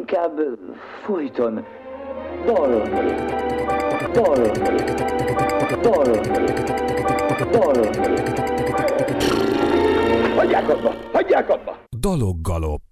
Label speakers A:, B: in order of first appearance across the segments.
A: inkább folyton dalolni, dalolni, dalolni, dalolni.
B: Hagyják abba! Hagyják abba!
C: Daloggalop.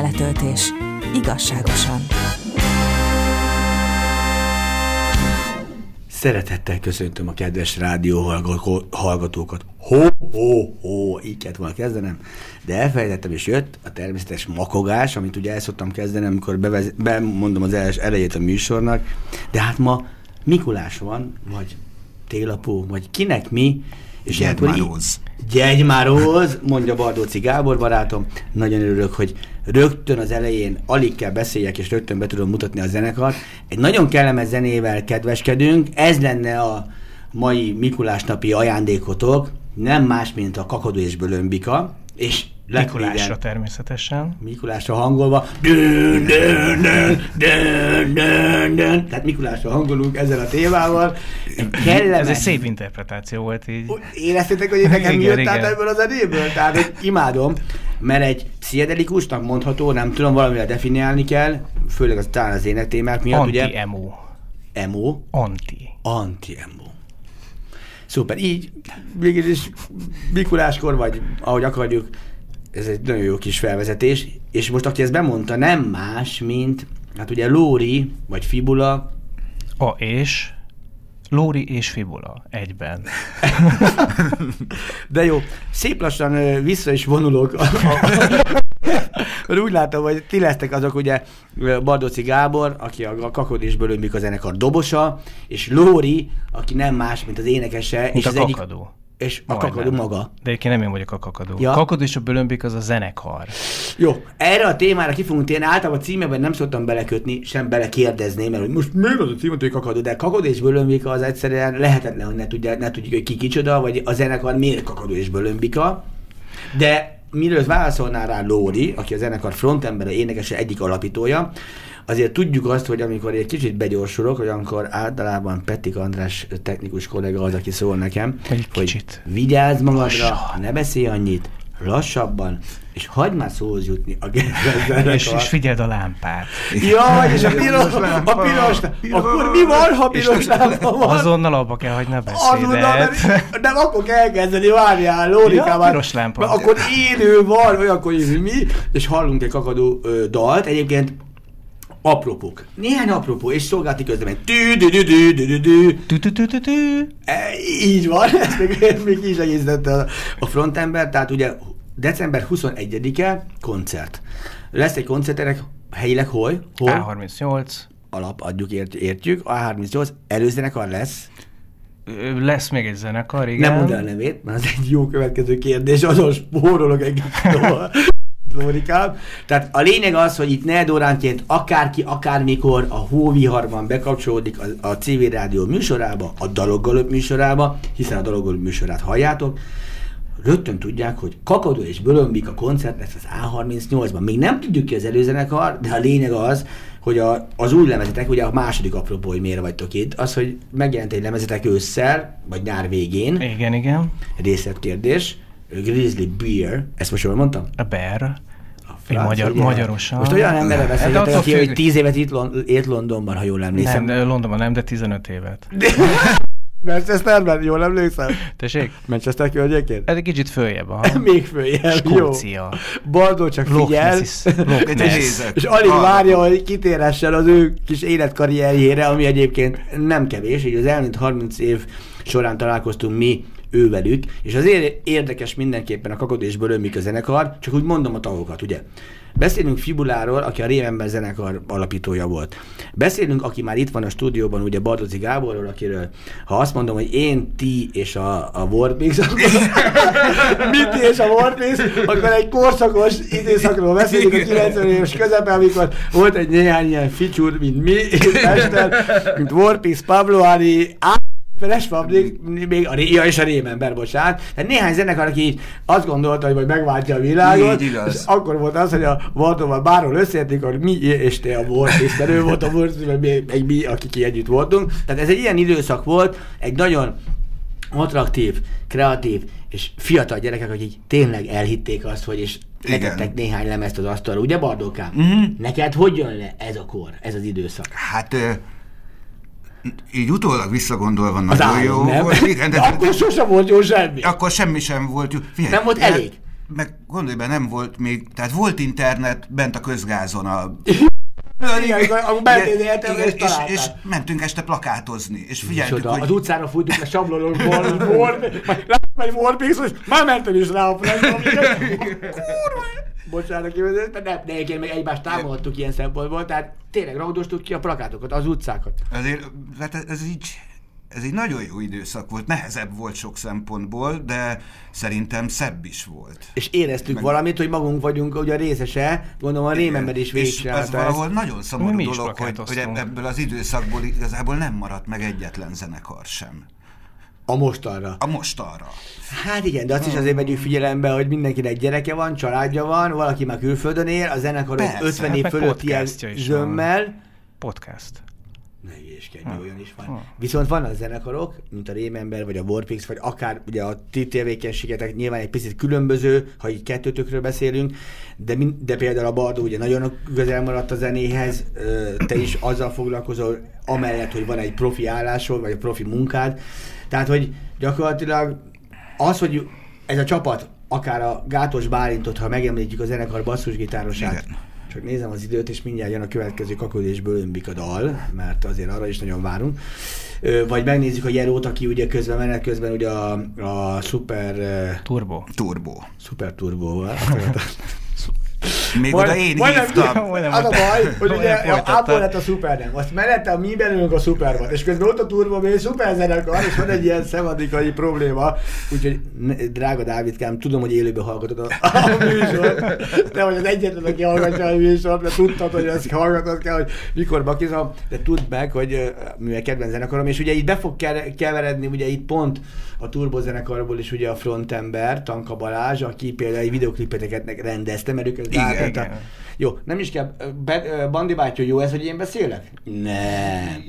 D: Zeneletöltés. Igazságosan.
E: Szeretettel köszöntöm a kedves rádió hallgatókat. Ho, ho, ho, így kellett volna kezdenem, de elfelejtettem, és jött a természetes makogás, amit ugye el szoktam kezdeni, amikor bevez, bemondom az elejét a műsornak, de hát ma Mikulás van, vagy télapó, vagy kinek mi. És így- Gyermáróz, mondja Bardóci Gábor barátom. Nagyon örülök, hogy rögtön az elején alig kell beszéljek, és rögtön be tudom mutatni a zenekart. Egy nagyon kellemes zenével kedveskedünk. Ez lenne a mai Mikulás napi ajándékotok. Nem más, mint a kakadó és bölömbika. És
C: Mikulásra
E: legvégen-
C: természetesen.
E: Mikulásra hangolva. Dön, dön, dön, dön, dön, dön. Tehát Mikulásra hangolunk ezzel a témával. Egy kellemes...
C: Ez egy szép interpretáció volt így.
E: Éreztétek, hogy nekem mi jött át ebből az zenéből? Tehát, hogy imádom, mert egy pszichedelikusnak mondható, nem tudom, valamivel definiálni kell, főleg az talán az énektémák miatt, ugye?
C: Anti-emo.
E: Emo,
C: Anti.
E: anti-emo. Szuper, így végül is Mikuláskor, vagy ahogy akarjuk, ez egy nagyon jó kis felvezetés, és most aki ezt bemondta, nem más, mint, hát ugye Lóri, vagy Fibula,
C: A és Lóri és Fibula egyben.
E: De jó, szép lassan vissza is vonulok. Mert úgy látom, hogy ti lesztek azok ugye ö, Bardóci Gábor, aki a, Kakod és Bölömbik a zenekar dobosa, és Lóri, aki nem más, mint az énekese.
C: Mint
E: és
C: a
E: az egyik,
C: kakadó.
E: És a
C: Majdnem.
E: kakadó maga.
C: De egyébként nem én vagyok a kakadó.
E: Ja.
C: Ja. Kakadó és a bölömbik az a zenekar.
E: Jó, erre a témára ki fogunk térni, általában a címeben nem szoktam belekötni, sem belekérdezni, mert hogy most miért az a cím, hogy kakadó, de kakadó és bölömbika az egyszerűen lehetetlen, hogy ne, tudja, ne tudjuk, hogy ki kicsoda, vagy a zenekar miért kakadó és bölömbika. De mielőtt válaszolná rá Lóri, aki a zenekar frontembere, énekese egyik alapítója, azért tudjuk azt, hogy amikor egy kicsit begyorsulok, hogy amikor általában Pettik András technikus kollega az, aki szól nekem,
C: Egy
E: hogy
C: kicsit.
E: vigyázz magadra,
C: Lassan.
E: ne beszélj annyit, lassabban, és hagyd már szóhoz jutni a zenekar.
C: És, és figyeld a lámpát.
E: Jaj, és a piros, a piros, akkor mi van, ha piros lámpa van?
C: Azonnal abba kell hagyni a
E: Azonnal,
C: beszédet.
E: nem, akkor kell elkezdeni, várjál, Lórikával.
C: Ja, piros lámpa.
E: Mert akkor élő van, olyankor jövő mi, és hallunk egy kakadó ö, dalt. Egyébként apropók. Néhány apropó, és szolgálati közlemény. Tű, dü, dü, dü, dü, dü, dü.
C: Tü-tü-tü-tü-tü.
E: E, így van, ezt még, még is egészítette a, a frontember, tehát ugye december 21-e koncert. Lesz egy koncerterek helyileg hol? Hol?
C: A38.
E: Alap adjuk, ért, értjük. A38 előzenekar lesz.
C: Lesz még egy zenekar, igen.
E: Nem mondd el a nevét, mert az egy jó következő kérdés, azon spórolok egy Lórikám. Tehát a lényeg az, hogy itt negyedóránként akárki, akármikor a hóviharban bekapcsolódik a, a CV rádió műsorába, a Daloggalop műsorába, hiszen a Daloggalop műsorát halljátok, rögtön tudják, hogy Kakadó és Bölömbik a koncert lesz az A38-ban. Még nem tudjuk ki az előzenekar, de a lényeg az, hogy a, az új lemezetek, ugye a második apropó, hogy miért vagytok itt, az, hogy megjelent egy lemezetek ősszel, vagy nyár végén,
C: Igen, igen.
E: részletkérdés, Grizzly Beer, ezt most jól mondtam?
C: A Bear. Én magyar,
E: ugye?
C: magyarosan.
E: Most olyan emberre
C: Hát
E: beszélgetek,
C: attól
E: aki hogy tíz évet itt Lon- élt Londonban, ha jól emlékszem.
C: Nem, de Londonban nem, de 15 évet.
E: Manchesterben, jól emlékszem?
C: Tessék?
E: Manchester környékén?
C: Ez egy kicsit följebb, aha.
E: Még följebb,
C: Skócia.
E: jó. Baldó csak figyel,
C: Loch Ness.
E: és alig
F: Hallgatom.
E: várja, hogy kitéressen az ő kis életkarrierjére, ami egyébként nem kevés, így az elmúlt 30 év során találkoztunk mi ővelük, és azért érdekes mindenképpen a Kakod és Bölömik a zenekar, csak úgy mondom a tagokat, ugye? Beszélünk Fibuláról, aki a Rémember zenekar alapítója volt. Beszélünk, aki már itt van a stúdióban, ugye Bardozi Gáborról, akiről, ha azt mondom, hogy én, ti és a, a Warpix, akkor mi ti és a Warpix, akkor egy korszakos időszakról beszélünk a 90 éves közepe, amikor volt egy néhány ilyen feature, mint mi, és Mester, mint Warpix, Pablo Ari, Á- Feles Fabrik, még a, ja, és a Rémember, bocsánat. Tehát néhány zenekar, aki így azt gondolta, hogy majd megváltja a világot,
F: Így
E: és akkor volt az, hogy a Valdóval bárhol összeértünk, hogy mi és te a Warpix, mert ő volt a Warpix, meg mi, meg mi, akik együtt voltunk. Tehát ez egy ilyen időszak volt, egy nagyon attraktív, kreatív és fiatal gyerekek, akik tényleg elhitték azt, hogy és letettek néhány lemezt az asztalra. Ugye, Bardókám?
F: Mhm.
E: Neked hogy jön le ez a kor, ez az időszak?
F: Hát így utólag visszagondolva
E: Az
F: nagyon jó
E: nem?
F: volt. Igen,
E: de, de akkor sosem volt jó semmi.
F: akkor semmi sem volt jó. Figyelj,
E: Nem volt
F: hát,
E: elég?
F: Meg gondolj be, nem volt még, tehát volt internet bent a közgázon a...
E: Igen,
F: Igen, igen,
E: és
F: és, és mentünk este plakátozni, és figyeltük,
E: Micsoda,
F: hogy...
E: Az utcára fújtuk a sablonokból, volt, majd láttam egy és már mentem is rá a kurva! Bocsánat, mert nem, de egyébként meg egymást támogattuk ilyen szempontból, tehát tényleg raudostuk ki a plakátokat, az utcákat.
F: Azért, hát ez, így ez egy nagyon jó időszak volt, nehezebb volt sok szempontból, de szerintem szebb is volt.
E: És éreztük
F: Meg-
E: valamit, hogy magunk vagyunk ugye a részese, gondolom a Rémember is végigcsinálta
F: ez valahol nagyon
C: Mi
F: szomorú dolog, hogy, hogy ebből az időszakból igazából nem maradt meg egyetlen zenekar sem.
E: A mostanra.
F: A mostanra.
E: Hát igen, de azt is azért vegyük figyelembe, hogy mindenkinek gyereke van, családja van, valaki már külföldön él, a zenekarok
F: Persze,
E: 50
C: hát
E: év
C: meg
E: fölöttiek
C: podcastja is van.
E: zömmel.
C: Podcast.
E: Hülyéskedj, de olyan is van.
C: Ha.
E: Viszont vannak zenekarok, mint a Rémember, vagy a Warpix, vagy akár ugye a ti tevékenységetek nyilván egy picit különböző, ha így kettőtökről beszélünk, de, min- de például a Bardó ugye nagyon közel maradt a zenéhez, te is azzal foglalkozol, amellett, hogy van egy profi állásod, vagy egy profi munkád. Tehát, hogy gyakorlatilag az, hogy ez a csapat, akár a Gátos Bálintot, ha megemlítjük a zenekar basszusgitárosát,
F: Igen.
E: Csak nézem az időt, és mindjárt jön a következő kakodésből ömbik a dal, mert azért arra is nagyon várunk. Vagy megnézzük a Jerót, aki ugye közben menet közben ugye a, a Super,
C: Turbo.
F: Turbo.
E: super turbóval.
F: Még oda én
E: majdnem-
F: hívtam.
C: Majdnem
E: Az a baj, hogy ugye abból lett a szuper nem. Azt mellette a mi belőlünk a szuper van. És közben ott a turbo, szuper zenekar, és van egy ilyen szemadikai probléma. Úgyhogy drága Dávidkám, tudom, hogy élőben hallgatod a, a műsort. Te vagy az egyetlen, aki hallgatja a műsort, mert tudtad, hogy ezt hallgatod kell, hogy mikor bakizom, de tudd meg, hogy mivel kedvenc zenekarom, és ugye itt be fog ke- keveredni, ugye itt pont a turbo zenekarból is ugye a frontember, Tanka Balázs, aki például egy videoklipeteket rendezte, mert ők ezt
F: Igen,
C: igen.
E: Jó, nem is kell. Be, Bandi bátyó, jó ez, hogy én beszélek? Nem.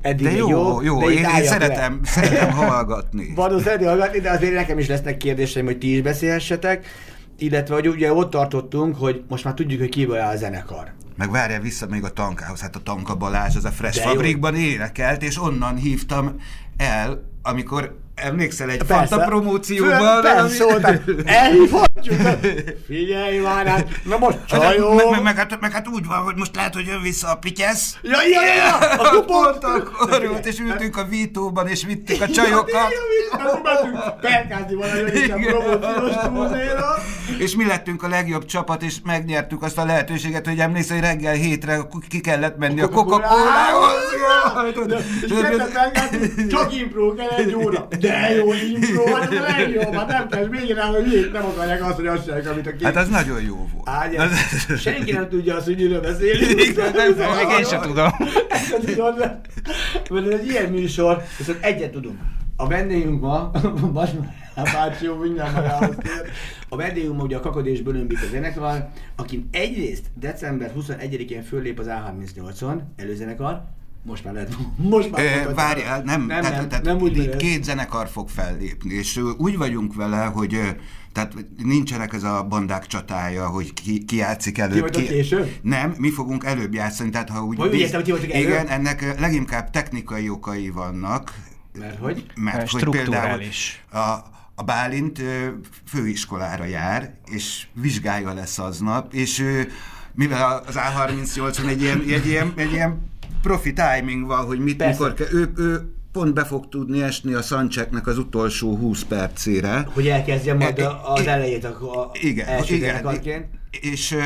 E: Eddig
F: De jó, jó, jó.
E: de
F: Én, én szeretem, szeretem hallgatni.
E: Le. Vadó szereti hallgatni, de azért nekem is lesznek kérdéseim, hogy ti is beszélhessetek. Illetve, hogy ugye ott tartottunk, hogy most már tudjuk, hogy kiből áll a zenekar.
F: Meg várjál vissza még a tankához, hát a Tanka Balázs, az a Fresh
E: De jó.
F: Fabrikban énekelt, és onnan hívtam el, amikor emlékszel egy
E: Persze.
F: Fanta promócióban?
E: Persze,
F: ami-
E: szóval elhívhatjuk. Figyelj már, hát, na most csajó.
F: Meg, meg, meg, hát, meg hát úgy van, hogy most lehet, hogy jön vissza a pityesz.
E: Ja, ja, ja, ja, akkor pont.
F: Pont akkor volt, és ültünk a vítóban, és vittük a csajokat.
E: Perkázni valahogy is a promóciós túlnéra.
F: És mi lettünk a legjobb csapat, és megnyertük azt a lehetőséget, hogy emlékszel, hogy reggel hétre ki kellett menni a Coca-Cola-hoz.
E: Belgálni, csak impró kell egy óra. De jó impró, hát ez a legjobb, hát nem kell még rá, hogy miért nem akarják azt, hogy azt csinálják, amit a két.
F: Hát az nagyon jó volt.
E: Ágyas. Senki nem tudja azt, hogy miről beszélünk.
F: Igen, nem tudom,
C: Meg én sem tudom.
E: Ez mert ez egy ilyen műsor, viszont egyet tudunk. A vendégünk ma, már bácsi, jó, mindjárt magához tér. A vendégünk ma ugye a Kakodés Bölömbik a zenekar, aki egyrészt december 21-én föllép az A38-on, előzenekar, most már lehet, most már mondhatod.
F: Várjál, nem,
E: nem,
F: tehát,
E: nem,
F: tehát
E: nem úgy
F: két zenekar fog fellépni, és úgy vagyunk vele, hogy tehát nincsenek ez a bandák csatája, hogy ki, ki játszik előbb.
E: Ti vagytok később?
F: Nem, mi fogunk előbb játszani, tehát ha úgy...
E: Értem, hogy ti vagytok előbb?
F: Igen, ennek leginkább technikai okai vannak,
E: Mert hogy?
F: mert hogy például a, a Bálint főiskolára jár, és vizsgája lesz aznap, és mivel az A38-on egy ilyen, egy ilyen, egy ilyen profi timing van, hogy mit,
E: Persze.
F: mikor kell, ő, ő pont be fog tudni esni a Sancseknek az utolsó 20 percére.
E: Hogy elkezdjem majd
F: E-
E: a- az
F: e-
E: elejét akkor a
F: Igen,
E: első
F: igen,
E: zenekarként.
F: és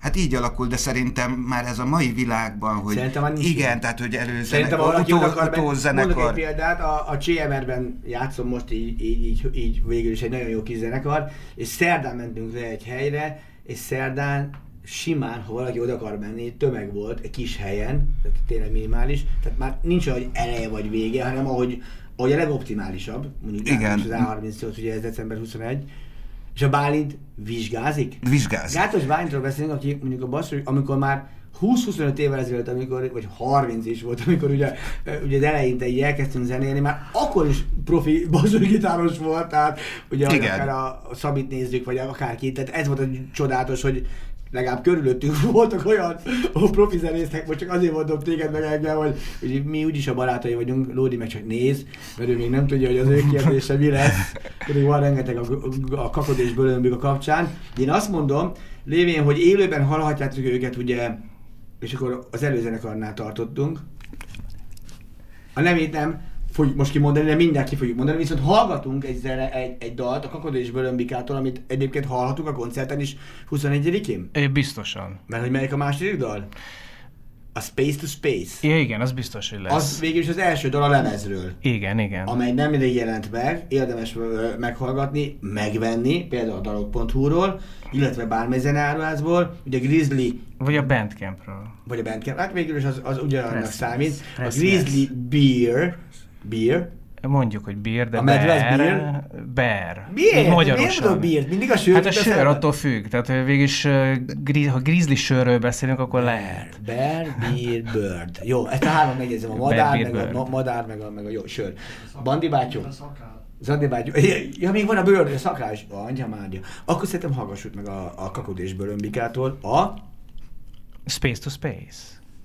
F: hát így alakul, de szerintem már ez a mai világban, hogy
E: Szerintem
F: igen,
E: ilyen.
F: tehát hogy előzene,
E: Szerintem ha valaki
F: utó,
E: oda akar,
F: utó
E: mondok egy példát, a, a CMR-ben játszom most így, így, így, így, végül is egy nagyon jó kis zenekar, és szerdán mentünk le egy helyre, és szerdán simán, ha valaki oda akar menni, tömeg volt egy kis helyen, tehát tényleg minimális, tehát már nincs olyan, hogy eleje vagy vége, hanem ahogy, ahogy a legoptimálisabb, mondjuk
F: Igen.
E: Az A38, ugye ez december 21, és a Bálint vizsgázik.
F: Vizsgázik.
E: Gátos Bálintról beszélünk, aki mondjuk a basszus, amikor már 20-25 évvel ezelőtt, amikor, vagy 30 is volt, amikor ugye, ugye az eleinte így elkezdtünk zenélni, már akkor is profi basszusgitáros volt, tehát ugye
F: Igen.
E: akár a Szabit nézzük, vagy akárki, tehát ez volt a csodálatos, hogy legalább körülöttünk voltak olyan profi zenészek, most csak azért mondom téged meg engem, hogy, hogy mi úgyis a barátai vagyunk, Lódi meg csak néz, mert ő még nem tudja, hogy az ő kérdése mi lesz, pedig van rengeteg a, a kakod és bölömbük a kapcsán. Én azt mondom, lévén, hogy élőben hallhatjátok őket, ugye, és akkor az előzenekarnál tartottunk. A nemét nem fogjuk most kimondani, de mindjárt ki fogjuk mondani, viszont hallgatunk egy, zene, egy, egy dalt a Kakod és Bölömbikától, amit egyébként hallhatunk a koncerten is 21-én?
C: É, biztosan.
E: Mert hogy melyik a második dal? a Space to Space.
C: Ja, igen, az biztos, hogy lesz.
E: Az végül is az első dal a lemezről.
C: Igen, igen.
E: amely nem mindig jelent meg, érdemes meghallgatni, megvenni, például a dalok.hu-ról, illetve bármely zeneáruházból, ugye Grizzly,
C: Vagy a Bandcampről.
E: vagy a Bandcamp, hát végül is az, az ugyanannak számít, a
C: press-
E: Grizzly Beer, Beer,
C: Mondjuk, hogy beer, de
E: A medve az
C: bear.
E: beer?
C: Bear.
E: Miért? Miért
C: Magyarosan.
E: mondod beer? Mindig a sör
C: Hát a sör attól függ. Tehát ö, gri- ha grizzly sörről beszélünk, akkor lehet.
E: Bear, beer, bird. Jó, ezt a három megjegyzem, a
C: Bear,
E: madár,
C: beer,
E: meg a
C: bird.
E: madár, meg a, meg a jó sör. Bandi bátyó. Zandi bátyó. Ja, még van a bőr, a szakrás. Anyja márja. Akkor szerintem hallgassuk meg a, a kakod és bőrömbikától a
C: Space to Space.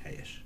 E: helyes.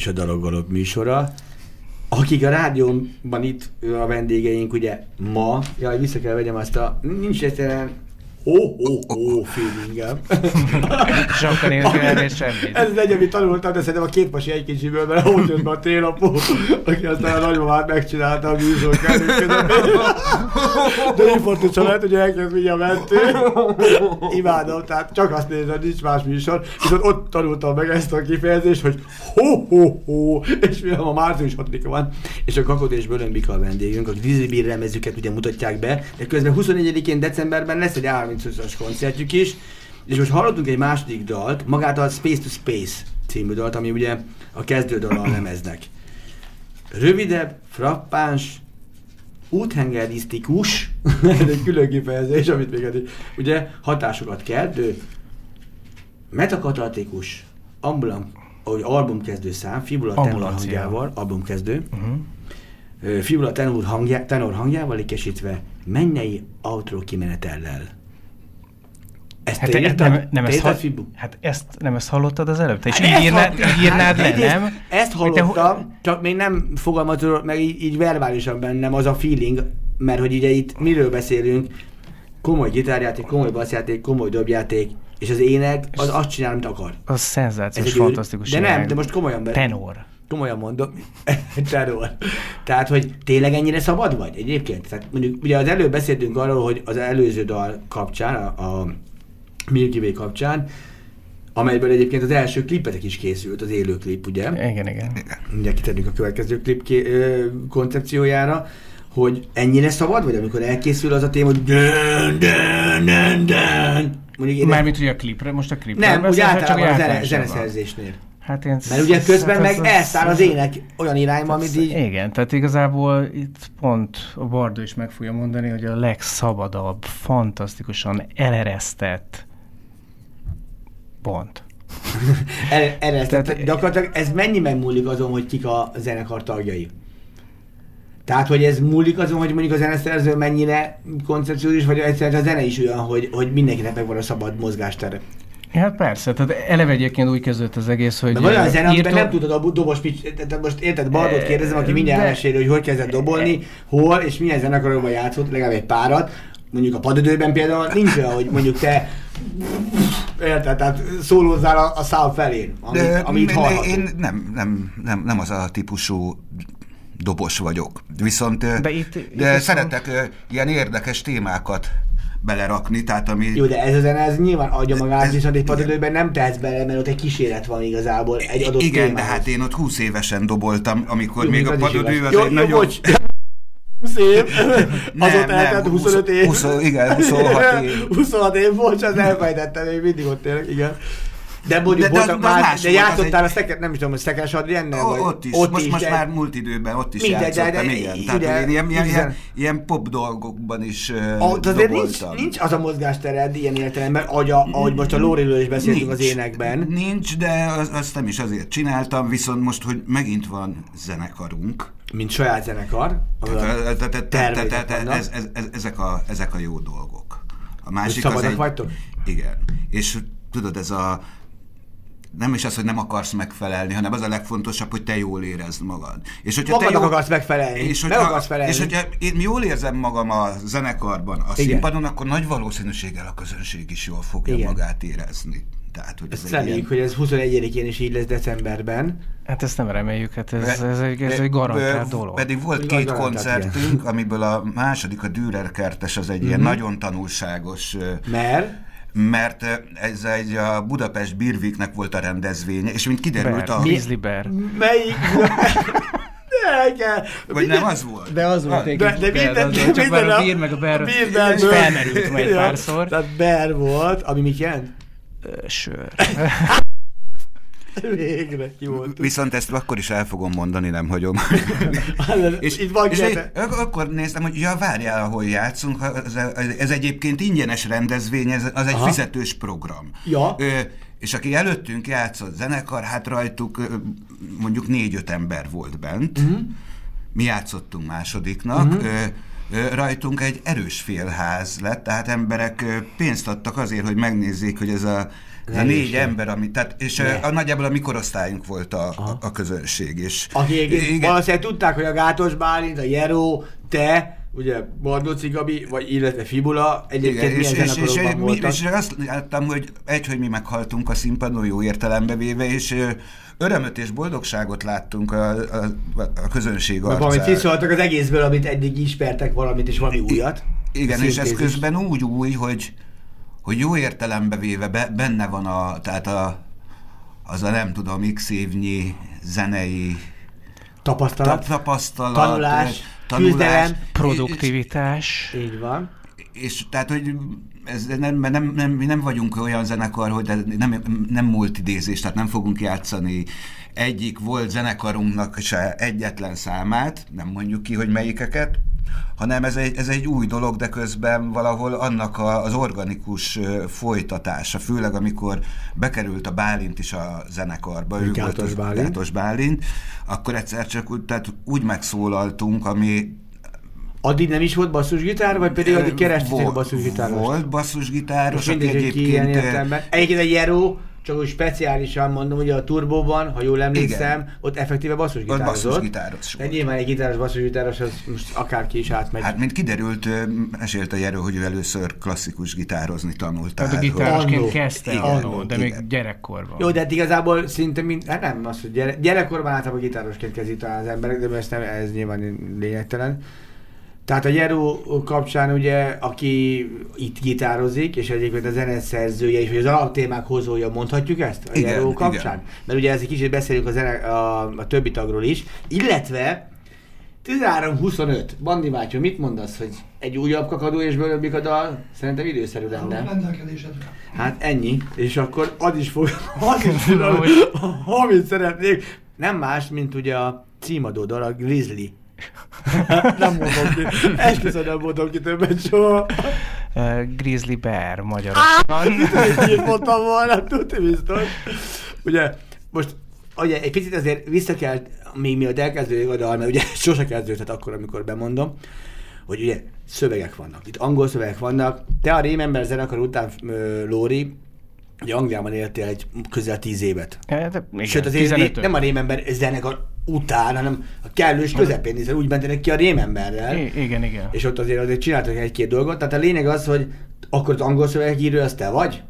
E: Is a Daloggalop műsora. Akik a rádióban itt a vendégeink, ugye ma, jaj, vissza kell vegyem azt a, nincs egyszerűen ó, ó, ó, feelingem.
C: Nélkül erről semmit.
E: Ez az egy, amit tanultam, de szerintem a két pasi egy kicsiből, mert ott jött be a télapó, aki aztán a nagymamát megcsinálta a műsor. De infarktus lehet, hogy elkezd mindjárt mentő. Imádom, tehát csak azt nézem, nincs más műsor. Viszont ott tanultam meg ezt a kifejezést, hogy ho ho ho és mivel ma március 6 van, és a Kakod és Bölömbika a vendégünk, a Grizzly Beer lemezüket ugye mutatják be, de közben 24-én decemberben lesz egy 35-as koncertjük is, és most hallottunk egy második dalt, magát a Space to Space című dalt, ami ugye a kezdődal a lemeznek. Rövidebb, frappáns, úthengerisztikus, ez egy külön kifejezés, amit még eddig, ugye hatásokat keltő, metakatartikus, ambulam, ahogy albumkezdő szám, fibula tenor hangjával, albumkezdő,
C: Uh-huh.
E: ö, fibula tenor, hangjá, tenor hangjával ékesítve, mennyei outro kimenetellel. Ezt
C: Hát,
E: te írtad?
C: nem, nem
E: Te
C: ezt,
E: írtad,
C: ha,
E: Fibu?
C: hát ezt, nem ezt hallottad az előbb? Te is
E: Hát
C: így
E: hall-
C: így írnád le,
E: hát egyrészt
C: nem?
E: Ezt
C: Hogy te
E: hallottam, csak még nem fogalmazódott meg így, így verbálisan bennem az a feeling, mert hogy ugye itt miről beszélünk, komoly gitárjáték, komoly basszjáték, komoly dobjáték, és az ének az azt csinál, amit akar.
C: Az szenzációs, fantasztikus.
E: De nem, de most komolyan be...
C: Tenor.
E: Komolyan mondom. Tenor. Tehát, hogy tényleg ennyire szabad vagy egyébként? Tehát mondjuk, ugye az előbb beszéltünk arról, hogy az előző dal kapcsán, a, a Milky Way kapcsán, amelyből egyébként az első klipetek is készült, az élő klip, ugye?
C: Igen, igen.
E: Mindjárt kitérünk a következő klip ké- ö, koncepciójára, hogy ennyire szabad vagy, amikor elkészül az a téma, hogy dön, dön, dön, dön. Mondjuk én
C: Mármint ugye a klipre, most a klipre
E: nem, úgy általában a zene,
C: általánosabban?
E: zeneszerzésnél.
C: Hát én...
E: Mert ugye közben
C: hát
E: meg elszáll az ének olyan irányba, amit így...
C: Igen, tehát igazából itt pont a Bardó is meg fogja mondani, hogy a legszabadabb, fantasztikusan eleresztett pont.
E: El, erre, tehát, gyakorlatilag ez mennyiben múlik azon, hogy kik a zenekar tagjai? Tehát, hogy ez múlik azon, hogy mondjuk a zeneszerző mennyire koncepciós, vagy egyszerűen a zene is olyan, hogy, hogy mindenkinek megvan a szabad mozgástere.
C: Hát persze, tehát eleve egyébként úgy kezdődött az egész, hogy...
E: De van olyan zene, amiben
C: írtó-
E: nem tudod a dobos pitch, tehát most érted, Bardot kérdezem, aki mindjárt
C: De-
E: elmeséli, hogy hogy kezdett dobolni, hol és milyen zenekarokban játszott, legalább egy párat. Mondjuk a padödőben például nincs olyan, hogy mondjuk te érted, tehát szólózzál a, a szál felén, amit,
F: De
E: amit
F: én,
E: hallható.
F: én nem, nem, nem, nem az a típusú dobos vagyok. Viszont
C: De
F: de,
C: itt-
F: de
C: itt viszont-
F: szeretek ilyen érdekes témákat belerakni, tehát ami...
E: Jó, de ez a zene, ez nyilván adja magát,
F: Ez-
E: viszont egy
F: igen.
E: padödőben nem tehetsz bele, mert ott egy kísérlet van igazából egy adott
F: Igen, de
E: témához.
F: hát én ott 20 évesen doboltam, amikor
E: Jó,
F: még a
E: az igaz.
F: az
E: jó,
F: egy
E: jó,
F: nagyon...
E: bocs. 20 év, azóta eltelt 25 év.
F: 20, igen, 26 év.
E: 26 év, bocs, az elfejtettem, még mindig ott élek, igen. De mondjuk
F: De- de
E: voltak
F: de az
E: már, de játszottál a
F: egy-
E: szeket, nem is tudom, hogy Szekes Adriennel? Vagy?
F: ott is, ott most, most
E: de-
F: már múlt időben, ott is
E: Mindegy, de-
F: játszottam,
E: de-
F: igen. Tehát én ilyen, ilyen, ilyen, ilyen pop dolgokban is uh,
E: Ott azért nincs, nincs az a mozgástered ilyen értelemben, ahogy, a, ahogy most a Lóriről is beszéltünk az énekben.
F: Nincs, de az, azt nem is azért csináltam, viszont most, hogy megint van zenekarunk,
E: Mint saját zenekar.
F: ezek, a, jó dolgok. A másik az egy,
E: vagytok?
F: Igen. És tudod, ez a nem is az, hogy nem akarsz megfelelni, hanem az a legfontosabb, hogy te jól érezd magad. És hogyha
E: Magadnak
F: te
E: akarsz megfelelni.
F: És hogyha,
E: akarsz felelni.
F: És hogyha én jól érzem magam a zenekarban, a
E: Igen.
F: színpadon, akkor nagy valószínűséggel a közönség is jól fogja
E: Igen.
F: magát érezni. Tehát, hogy ez
E: Ezt reméljük, hogy ez 21-én is így lesz decemberben.
C: Hát ezt nem reméljük, hát ez,
F: Pe-
C: ez, egy, ez egy garantált dolog.
F: Pedig volt
E: Igaz,
F: két
E: garantált,
F: koncertünk, amiből a második, a Dürer kertes, az egy
E: Mhm.
F: ilyen nagyon tanulságos
E: Mert
F: mert ez egy a Budapest Birviknek volt a rendezvénye, és mint kiderült
C: Bear,
F: a...
C: Grizzly Bear.
E: melyik... De.
F: Vagy nem az volt?
C: De az volt
E: De,
C: egy
E: de minden,
C: csak
E: minden
C: már a bír meg a bear
E: a bírbelből-
C: felmerült majd párszor.
E: Tehát ber volt, ami mit jelent?
C: Sör.
E: Végre, volt.
F: Viszont ezt akkor is el fogom mondani, nem hagyom.
E: és itt van
F: és én, ak- akkor néztem, hogy ja, várjál, ahol játszunk, ez, ez egyébként ingyenes rendezvény, ez, az egy
E: Aha.
F: fizetős program.
E: Ja.
F: Ö, és aki előttünk játszott zenekar, hát rajtuk mondjuk négy-öt ember volt bent.
E: Mhm.
F: Uh-huh. Mi játszottunk másodiknak. Uh-huh. Ö, ö, rajtunk egy erős félház lett, tehát emberek pénzt adtak azért, hogy megnézzék, hogy ez a, ez a négy
E: Erős.
F: ember, ami, tehát, és
E: Ne.
F: a, nagyjából a mi korosztályunk volt a, a, a közönség. És,
E: Aki
F: Igen.
E: valószínűleg tudták, hogy a Gátos Bálint, a Jeró, te, ugye Bardóci Gabi, vagy illetve Fibula, egyébként
F: Igen, és, és, és,
E: voltak.
F: és azt láttam, hogy egy, hogy mi meghaltunk a színpadon jó értelembe véve, és örömöt és boldogságot láttunk a, a, a közönség
E: Meg valamit
F: arcán.
E: kiszóltak az egészből, amit eddig ismertek valamit, és valami újat.
F: Igen, és ez közben úgy új, hogy, hogy jó értelembe véve be, benne van a, tehát a, az a nem tudom, x évnyi zenei
E: Tapasztalat.
F: ta- tapasztalat,
E: Tanulás,
F: ö,
E: küzdelem.
C: Produktivitás.
E: Így van.
F: és tehát, hogy ez nem, nem, nem, mi nem vagyunk olyan zenekar, hogy nem, nem multidézés, tehát nem fogunk játszani egyik volt zenekarunknak se egyetlen számát, nem mondjuk ki, hogy melyikeket, hanem ez egy, ez egy új dolog, de közben valahol annak a, az organikus folytatása, főleg amikor bekerült a Bálint is a zenekarba, ő volt
E: Bálint.
F: Gátos Bálint, akkor egyszer csak úgy, tehát úgy megszólaltunk, ami
E: Addig nem is volt basszusgitár, vagy pedig addig keresztíteni a basszusgitáros?
F: Volt basszusgitáros,
E: Most
F: aki
E: hogy ilyen
F: egyébként... ö,
E: értelemben. Egyébként egy Jero, csak úgy speciálisan mondom, ugye a turbóban, ha jól emlékszem, ott effektíve
F: Ott
E: basszusgitározott.
F: basszusgitáros
E: De nyilván egy gitáros basszusgitáros, az most akárki is átmegy.
F: Hát, mint kiderült, mesélte Jerő, hogy ő először klasszikus gitározni tanult.
C: Tehát a
F: hogy-
C: gitárosként
E: Annó.
C: kezdte
F: Igen,
C: annó, de még
F: igen.
C: gyerekkorban.
E: Jó, de hát igazából szinte mind, hát nem az, hogy gyere, gyerekkorban általában gitárosként kezdik talán az emberek, de ez, nem, ez nyilván lényegtelen. Tehát a Jero kapcsán ugye, aki itt gitározik, és egyébként a zeneszerzője is, vagy az alaptémák hozója, mondhatjuk ezt a
F: Igen,
E: Jero
F: igen.
E: kapcsán? Mert ugye ez egy kicsit beszélünk a, zene, a, a többi tagról is, illetve 13-25. Bandi bátyó, mit mondasz, hogy egy újabb kakadó és bőröbbik a dal? Szerintem időszerű lenne. Hát ennyi, és akkor az is fog, az is tudom,
C: Hogy-
E: amit szeretnék. Nem más, mint ugye a címadó dal, a Grizzly. Nem mondom ki. Esküszöm nem mondom ki többet soha.
C: Uh, Grizzly Bear magyarosan.
E: Így mondtam volna, tudni biztos. Ugye, most ugye egy picit azért vissza kell, még miatt elkezdődik a dal, mert ugye sose kezdődhet akkor, amikor bemondom, hogy ugye szövegek vannak. Itt angol szövegek vannak. Te a Remember zenekar után, ö, Lóri, ugye Angliában éltél egy közel tíz évet.
C: De igen,
E: Sőt, azért
C: 15
E: nem a Remember zenekar után, hanem a kellős közepén, hiszen úgy mentenek ki a Rememberrel.
C: I- igen, igen.
E: És ott azért, azért csináltak egy-két dolgot. Tehát a lényeg az, hogy akkor az angol szövegírő az te vagy?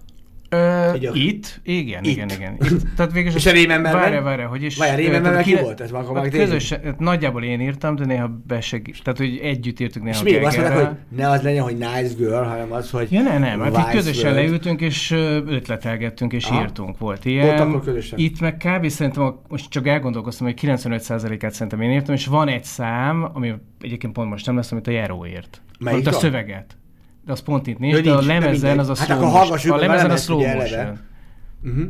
C: Ö, itt? Igen,
E: Itt.
C: igen, igen. Itt, tehát végül
E: És a Rememberben?
C: Várja, várja, hogy is...
E: Várj, a
C: ö,
E: Rememberben
C: tehát
E: ki volt? Ez már tényleg-
C: közösen, hát nagyjából én írtam, de néha besegít. Tehát, hogy együtt írtuk néha
E: És még azt mondták, hogy ne az legyen, hogy nice girl, hanem az, hogy
C: Ja, nem, nem, hát így közösen
E: World.
C: leültünk, és ötletelgettünk, és
E: Aha.
C: írtunk. Volt ilyen.
E: Ott akkor közösen.
C: Itt meg kb. szerintem, a, most csak elgondolkoztam, hogy 95%-át szerintem én írtam, és van egy szám, ami egyébként pont most nem lesz, amit a Jero írt.
E: Melyik
C: Melyik a szöveget. De az pont itt nincs,
E: Ja,
C: de a
E: nincs,
C: lemezen az a
E: Hát
C: slow
E: akkor
C: motion. A lemezen a slow motion.
E: Uh-huh.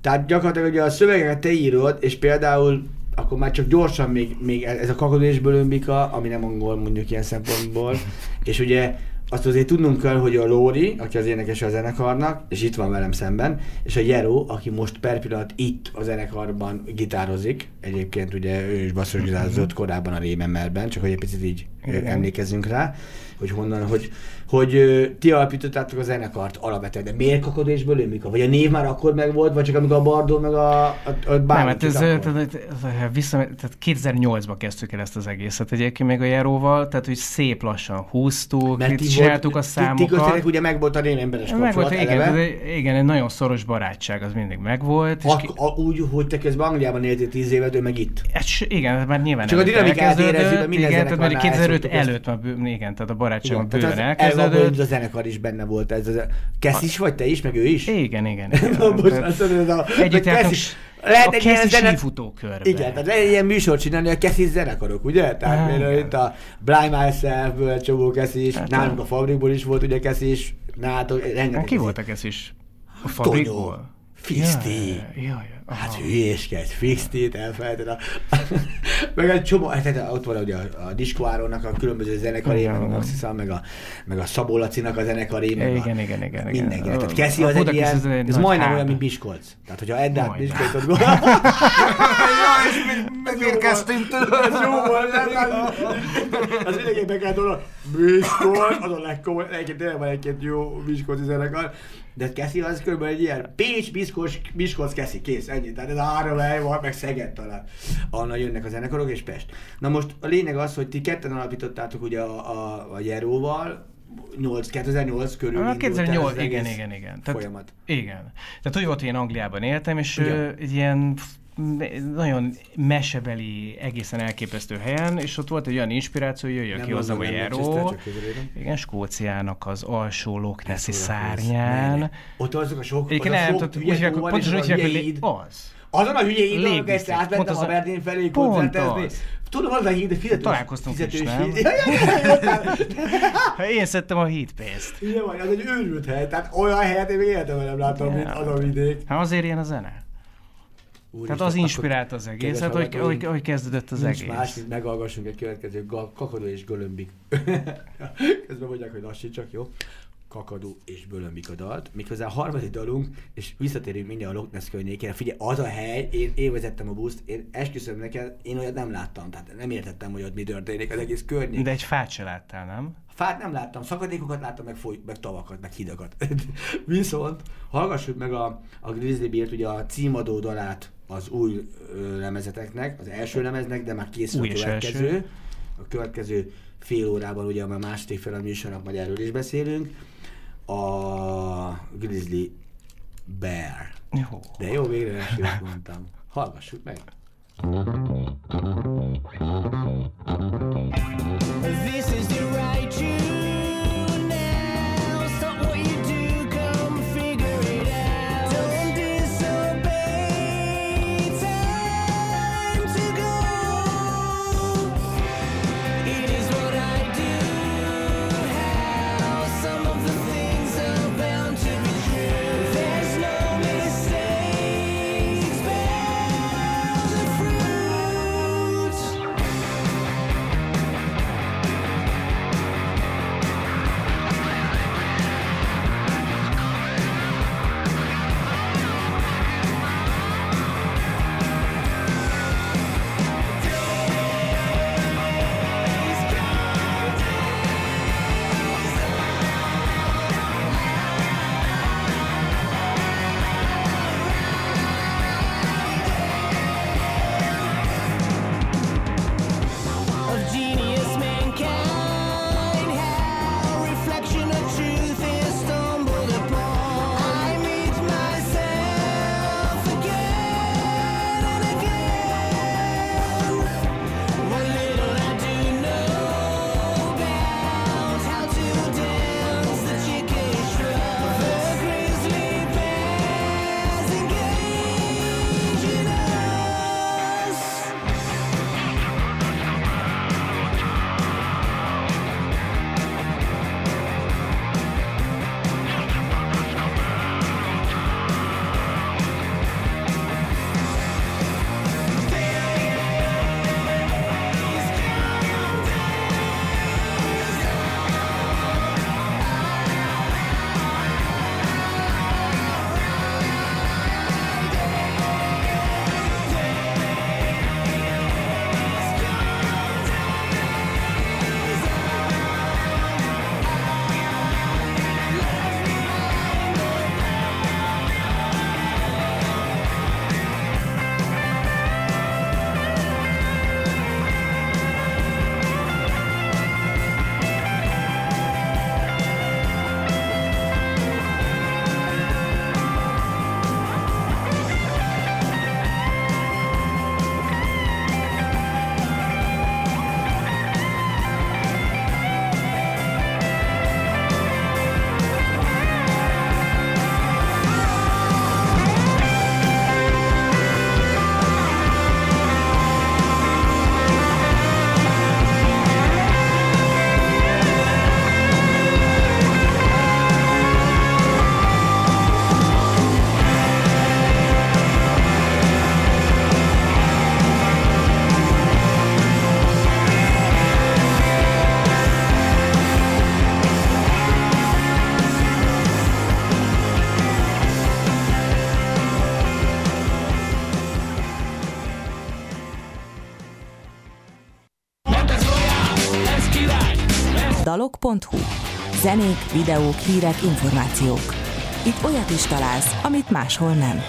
E: Tehát gyakorlatilag ugye a szöveget te írod, és például akkor már csak gyorsan még, még ez a kakadésből ömbika, ami nem angol mondjuk ilyen szempontból, és ugye azt azért tudnunk kell, hogy a Lóri, aki az énekese a zenekarnak, és itt van velem szemben, és a Jero, aki most per pillanat itt a zenekarban gitározik, egyébként ugye ő is basszusgitározott korábban a Rémemmerben, csak hogy egy picit így
C: Igen.
E: emlékezzünk rá, hogy honnan, hogy, hogy ti alapítottátok a zenekart alapvetően, de miért kakadésből ömbika? Vagy a név már akkor megvolt, vagy csak amikor a Bardó meg a, a, a
C: Nem, hát ez, tehát, vissza, tehát 2008-ban kezdtük el ezt az egészet egyébként még a Járóval, tehát hogy szép lassan húztuk,
E: Mert ti
C: csináltuk
E: volt,
C: a
E: Ti, ti
C: számokat.
E: köztetek ugye meg volt a rémemberes
C: meg volt, igen, tehát egy- igen, egy nagyon szoros barátság az mindig megvolt. És
E: Ak- a, úgy, hogy te közben Angliában éltél 10 évet, ő meg itt.
C: hát, igen, már nyilván
E: Csak a dinamikát érezzük, mert minden
C: igen, tehát már
E: zenekarnál
C: 2005
E: szoktuk
C: előtt bő, igen, tehát a barátság
E: Igen,
C: bőven
E: tehát az
C: elkezdődött.
E: hogy a zenekar is benne volt. Ez, ez, Kesz is vagy te is, meg ő is?
C: Igen, igen.
E: Na, most
C: igen.
E: mondod, ez a,
C: Együtt
E: a lehet
C: a
E: egy ilyen zene...
C: sífutókörbe.
E: Igen, tehát lehet egy ilyen műsort csinálni, a Keszis zenekarok, ugye? Tehát például itt a Blind Myself-ből csomó Keszis,
C: Hát,
E: nálunk a fabrikból is volt ugye Keszis, nálatok, rengeteg
C: ki
E: Keszis.
C: voltak ez is? A fabrikból?
E: Fiszti.
C: Jaj, jaj.
E: Hát hülyéskedj, fixtét elfelejted a... meg egy csomó, hát ott van ugye a, a Disco Áronnak a különböző zenekari,
C: Igen,
E: meg a
C: igen.
E: Maxiszal, meg a, meg a Szabó Lacinak a zenekari, meg
C: Igen,
E: a,
C: igen, igen, igen.
E: mindenki. Tehát Keszi az egy ilyen, ez
C: nagy
E: majdnem
C: hub.
E: olyan, mint Miskolc. Tehát, hogyha Eddát. Miskolcot gondol...
F: Megérkeztünk tőle.
E: Ez jó volt, nem? Az- Az mindenképpen kell tudni, Miskolc, az a legkomoly, egyébként tényleg van egy-két jó Miskolci zenekar, de Keszi az kb. egy ilyen Pécs, Miskolc, Miskolc, Keszi, kész, ennyi. Tehát ez a három hely van, meg Szeged talán. Ahonnan jönnek a zenekarok, és Pest. Na most a lényeg az, hogy ti ketten alapítottátok ugye a, a, a Jeróval, 8, 2008 körül el
C: 2008,
E: az
C: igen, igen, igen. Tehát,
E: folyamat.
C: Igen. Tehát úgy volt, hogy én Angliában éltem, és ö, egy ilyen nagyon mesebeli, egészen elképesztő helyen, és ott volt egy olyan inspiráció, hogy jöjjön ki hozzám a
E: nem
C: járó. Igen, Skóciának az alsó
E: Ne
C: szárnyán.
E: ne. Ott azok a sok,
C: Egyébként
E: az a
C: nem,
E: sok
C: tehát
E: hülye
C: úgy hívják, pontosan úgy
E: a
C: hívják, hogy az.
E: Azon a hülye
C: Légdisztrikт.
E: amikor ezt átmentem
C: a-
E: Aberdeen felé koncertezni. Tudom, az a híd, fizetős,
C: Találkoztunk is,
E: fizetős
C: nem?
E: híd. Ja, ja, ja, ja, ja.
C: Ha én szedtem a hídpénzt.
E: Vagy, az egy őrült hely, tehát olyan helyet én még életemben nem láttam, mint az a vidék.
C: Hát azért ilyen a zene.
E: Úristen,
C: Tehát az inspirált az egészet,
E: kedves
C: hogy, hogy, hogy kezdődött az egész.
E: más, mint meghallgassunk egy következő kakadó és gölombik. Közben mondják, hogy lassítsak, jó? kakadó és bölömbik a dalt, méghozzá a harmadik dalunk, és visszatérünk mindjárt a Loch Ness környékére. Figyelj, az a hely, én, én vezettem a buszt, én esküszöm neked, én olyat nem láttam, tehát nem értettem, hogy ott mi történik az egész környék.
G: De egy fát se láttál, nem?
E: Fát nem láttam, szakadékokat láttam, meg, foly, meg tavakat, meg hidakat. Viszont hallgassuk meg a, a Grizzly Beard, ugye a címadó dalát az új lemezeteknek, az első lemeznek, de már készül a következő.
G: első.
E: A következő fél órában, ugye már második fel a műsornak, majd erről is beszélünk. A Grizzly Bear.
G: Jó.
E: De jó, végre elsőt mondtam. Hallgassuk meg.
C: This
D: Zenék, videók, hírek, információk. Itt olyat is találsz, amit máshol nem.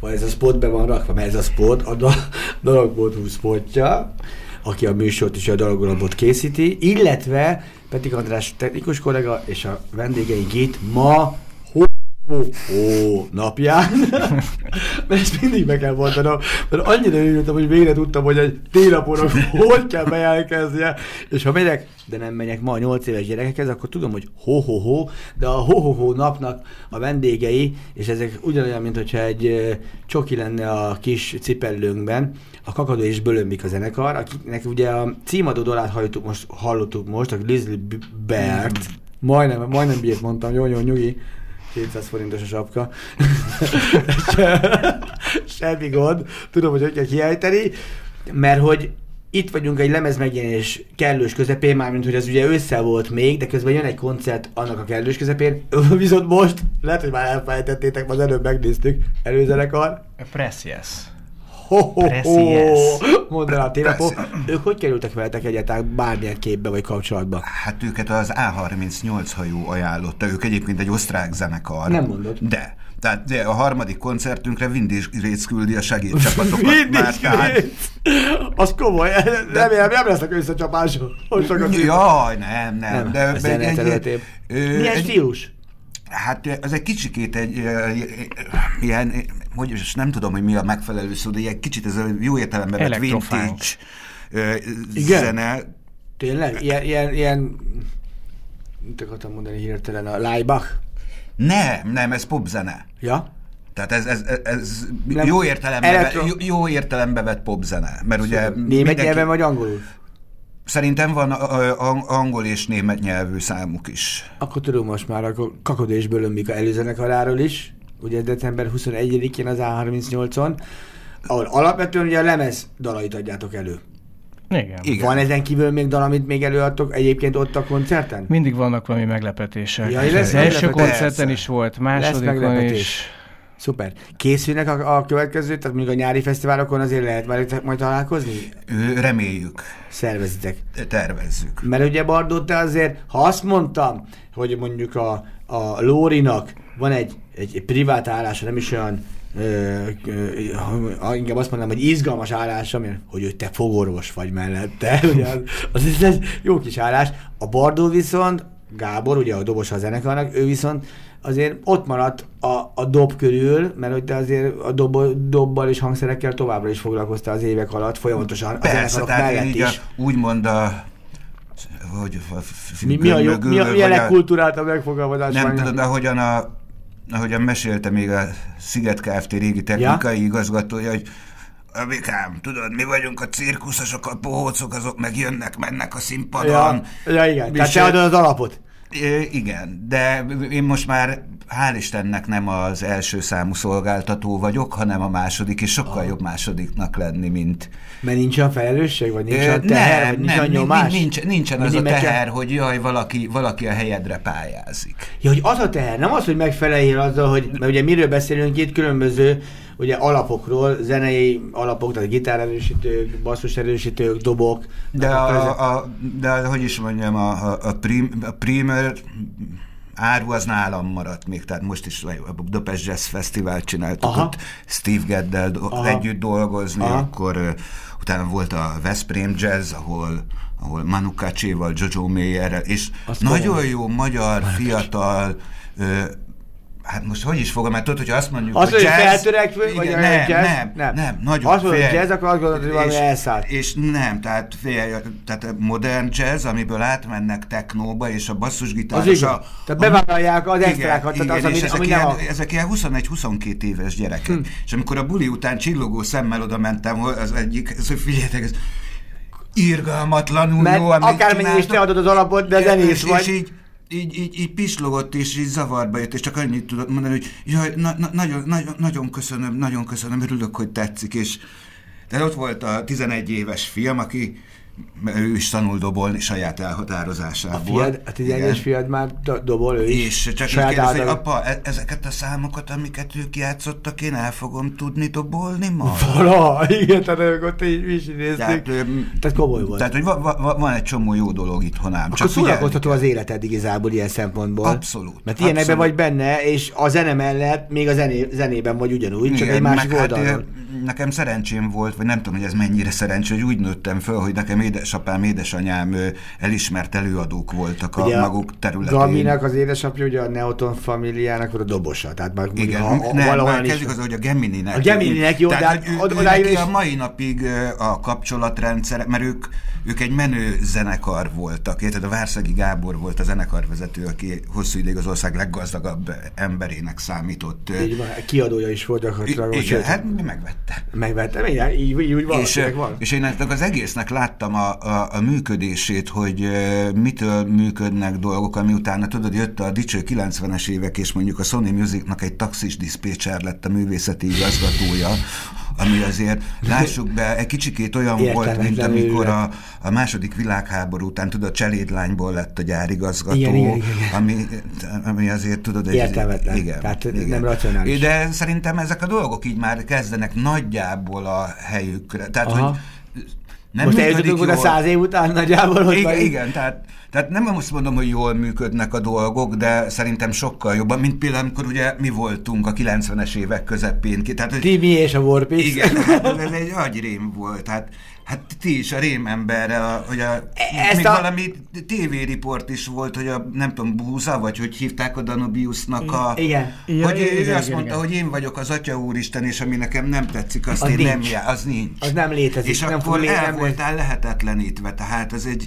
E: Ha ez a spot be van rakva, mert ez a spot a da- Dalog.hu spotja, aki a műsort és a Dalagonabot készíti, illetve Petik András technikus kollega és a vendégeink itt ma ho napján. mert ezt mindig meg kell mondanom, mert annyira örültem, hogy végre tudtam, hogy egy télapónak hogy kell bejelentkeznie, és ha megyek, de nem megyek ma a 8 éves gyerekekhez, akkor tudom, hogy ho-ho-ho, de a ho-ho-ho napnak a vendégei, és ezek ugyanolyan, mint hogyha egy csoki lenne a kis cipellőnkben, a Kakadó és Bölömbik a zenekar, akiknek ugye a címadó dalát hallottuk most, hallottuk most, a Grizzly Bear-t, majdnem, majdnem bírt mondtam, jó, jó, nyugi, 200 forintos a sapka. Semmi gond, tudom, hogy hogy kell kiejteni, mert hogy itt vagyunk egy lemez megjelenés kellős közepén, mármint hogy ez ugye össze volt még, de közben jön egy koncert annak a kellős közepén, viszont most, lehet, hogy már elfelejtettétek, az előbb megnéztük, előzenekar,
C: Press yes.
E: Ho, ho, ho,
C: Precious.
E: mondaná a télapó. Ők hogy kerültek veletek egyáltalán bármilyen képbe vagy kapcsolatba?
F: Hát őket az A38 hajó ajánlotta, ők egyébként egy osztrák zenekar.
E: Nem mondod.
F: De. Tehát de a harmadik koncertünkre Vindis Rész küldi a segédcsapatokat. Már, tehát,
E: Az komoly, remélem nem lesznek összecsapások.
F: Jaj, nem, nem.
E: Nem,
F: de, egy-
E: területén.
F: ö,
E: Milyen
F: egy-
E: stílus?
F: Hát ez egy kicsikét egy ilyen, hogy is nem tudom, hogy mi a megfelelő szó, de egy kicsit ez a jó értelemben vett vintage
E: Igen?
F: zene.
E: Tényleg? Ilyen, ilyen, ilyen mit akartam mondani hirtelen, a Leibach?
F: Nem, nem, ez popzene.
E: Ja?
F: Tehát ez, ez, ez, ez
E: Nem.
F: jó, értelemben
E: Elektro-
F: jó, jó értelembe vett popzene. Mert ugye
E: Német
F: mindenki-
E: nyelven vagy angolul?
F: Szerintem van angol és német nyelvű számuk is.
E: Akkor tudom most már a Kakodó és Bölömbika előzenekaráról is, ugye december 21-én az A38-on, ahol alapvetően ugye a lemez dalait adjátok elő.
C: Igen.
F: Igen.
E: Van ezen kívül még dal, amit még előadtok egyébként ott a koncerten?
C: Mindig vannak valami meglepetések.
E: Ja, lesz
C: az első koncerten is volt, másodikon
E: meglepetés.
C: is.
E: Szuper. Készülnek a, a következő, tehát mondjuk a nyári fesztiválokon azért lehet veletek majd találkozni?
F: Reméljük,
E: Szervezitek.
F: tervezzük.
E: Mert ugye Bardó, te azért, ha azt mondtam, hogy mondjuk a, a Lórinak van egy, egy, privát állása, nem is olyan ö, ö, inkább azt mondanám, hogy izgalmas állása, mert hogy ő te fogorvos vagy mellette, ugye az, az, egy jó kis állás. A Bardó viszont, Gábor, ugye a dobos a zenekarnak, ő viszont azért ott maradt a, a dob körül, mert hogy te azért a dob, dobbal és hangszerekkel továbbra is foglalkoztál az évek alatt, folyamatosan a
F: Persze, tehát én így a,
E: is.
F: úgymond a hogy a
E: Mi, mi a, jó,
F: mögül,
E: mi a, mi a
F: a-
E: legkulturáltabb megfogalmazás?
F: Nem tudod, ahogyan, a, ahogyan mesélte még a Sziget Kft. régi technikai ja? igazgatója, hogy Abikám, tudod, mi vagyunk a cirkuszosok, a pohócok, azok meg jönnek, mennek a színpadon.
E: Ja, ja igen, tehát te adod az alapot.
F: Igen, de én most már hál' Istennek nem az első számú szolgáltató vagyok, hanem a második, és sokkal jobb másodiknak lenni, mint...
E: Mert nincs olyan felelősség, vagy nincs
F: Ö,
E: olyan teher, vagy nincs olyan
F: nincs,
E: nyomás?
F: nincs, nincsen az a
E: meg kell-
F: teher, hogy jaj, valaki, valaki a helyedre pályázik.
E: Ja, hogy az a teher, nem az, hogy megfeleljél azzal, hogy, mert ugye miről beszélünk itt különböző ugye alapokról, zenei alapok, tehát gitárerősítők, basszuserősítők, dobok.
F: De, a, a, de hogy is mondjam, a, a, prim, a primer áru az nálam maradt még, tehát most is a Budapest Jazz Fesztivál csináltuk,
E: Aha.
F: ott Steve Geddel do-
E: Aha.
F: együtt dolgozni,
E: Aha.
F: akkor ö, utána volt a Veszprém Jazz, ahol ahol Manu Kacséval, Jojo Mayerrel, és
E: Azt
F: nagyon
E: komolyan.
F: jó magyar, fiatal, ö, hát most hogy is fogom, mert tudod, hogyha azt mondjuk,
E: Azt, hogy
F: jazz,
E: feltörekvő, vagy
F: igen,
E: olyan
F: nem,
E: jazz?
F: nem,
E: Nem.
F: nem, nagyon
E: Azt mondod, hogy
F: fél-
E: jazz, akkor azt gondolod, hogy valami
F: és-
E: elszállt.
F: És nem, tehát, fél, tehát modern jazz, amiből átmennek technóba, és a
E: Az
F: basszusgitáros...
E: igen.
F: a-
E: Tehát
F: a-
E: bevállalják az
F: igen,
E: extrákat, tehát az,
F: igen,
E: ami,
F: és ezek,
E: ami
F: ilyen, ezek ilyen 21-22 éves gyerekek. Hm. És amikor a buli után csillogó szemmel oda mentem, az egyik, hogy figyeljetek, ez irgalmatlanul
E: Mert
F: jó, amit
E: akármennyi is te adod az alapot, de
F: És-
E: zenész
F: és,
E: vagy.
F: És így, így, így, így pislogott, és így zavarba jött, és csak annyit tudott mondani, hogy jaj, na, na, nagyon, nagyon, nagyon köszönöm, nagyon köszönöm, örülök, hogy tetszik, és de ott volt a 11 éves fiam, aki ő is tanul dobolni saját elhatározásából.
E: Fiad, a 11
F: Igen.
E: fiad már do- dobol ő is.
F: És csak
E: Saját
F: kérdezi, hogy apa, e- ezeket a számokat, amiket ők játszottak, én el fogom tudni dobolni majd?
E: Vala, igen, tehát ők ott így is néztük.
F: Tehát,
E: Tehát komoly volt.
F: Tehát, hogy va, va, van egy csomó jó dolog itthon ám.
E: Akkor
F: Csak
E: szórakoztató az életed igazából ilyen szempontból.
F: Abszolút,
E: Mert ilyenekben vagy benne, és a zene mellett még a zené, zenében vagy ugyanúgy, csak
F: Igen,
E: egy másik oldalról.
F: Hát, nekem szerencsém volt, vagy nem tudom, hogy ez mennyire szerencsé, hogy úgy nőttem föl, hogy nekem édesapám, édesanyám elismert előadók voltak a
E: Ugye
F: maguk területén.
E: Gaminak az édesapja, ugye a Neoton familiának volt a dobosa. Tehát már
F: Igen,
E: ha, ha
F: nem, már kezdjük az, hogy a Gemininek.
E: A Gemininek, jó, de
F: Tehát,
E: hát
F: hogy ő,
E: od- odáig is-
F: a mai napig a kapcsolatrendszer, mert ők, ők egy menő zenekar voltak. Érted, a Várszegi Gábor volt a zenekarvezető, aki hosszú ideig az ország leggazdagabb emberének számított.
E: Így van, kiadója is volt gyakorlatilag.
F: igen, hát megvette.
E: Megvettem, igen, így, így úgy van,
F: és,
E: van.
F: és én ennek az egésznek láttam a, a, a működését, hogy mitől működnek dolgok, ami utána tudod, jött a dicső 90-es évek, és mondjuk a Sony Musicnak egy taxis diszpécser lett a művészeti igazgatója, ami azért, lássuk be, egy kicsikét olyan volt, mint amikor a, a második világháború után, tudod, cselédlányból lett a gyárigazgató,
E: igen, igen, igen.
F: Ami, ami azért, tudod, egy,
E: Értelmetlen.
F: Igen,
E: Tehát
F: igen.
E: nem racionális.
F: De szerintem ezek a dolgok így már kezdenek nagyjából a helyükre. Tehát,
E: Aha.
F: hogy nem
E: Most eljutottunk oda száz év után nagyjából, hogy
F: Igen, igen tehát, tehát nem azt mondom, hogy jól működnek a dolgok, de szerintem sokkal jobban, mint például, amikor ugye mi voltunk a 90-es évek közepén. Tehát, hogy
E: Timi és a Warpix.
F: igen, hát ez egy agyrém volt. Hát, hát ti is a rémemberrel, hogy a,
E: Ezt
F: még
E: a-
F: valami tévériport is volt, hogy a, nem tudom, Búza, vagy hogy hívták a Danubiusnak a...
E: Igen.
C: Ja,
F: hogy ő
C: igen,
F: azt
C: igen,
F: mondta,
C: igen.
F: hogy én vagyok az Atya Úristen, és ami nekem nem tetszik, azt
E: Az
F: én nem
E: nincs.
F: já, az nincs.
E: Az nem létezik,
F: És
E: nem
F: akkor el
E: nem
F: voltál lehetetlenítve, tehát ez egy...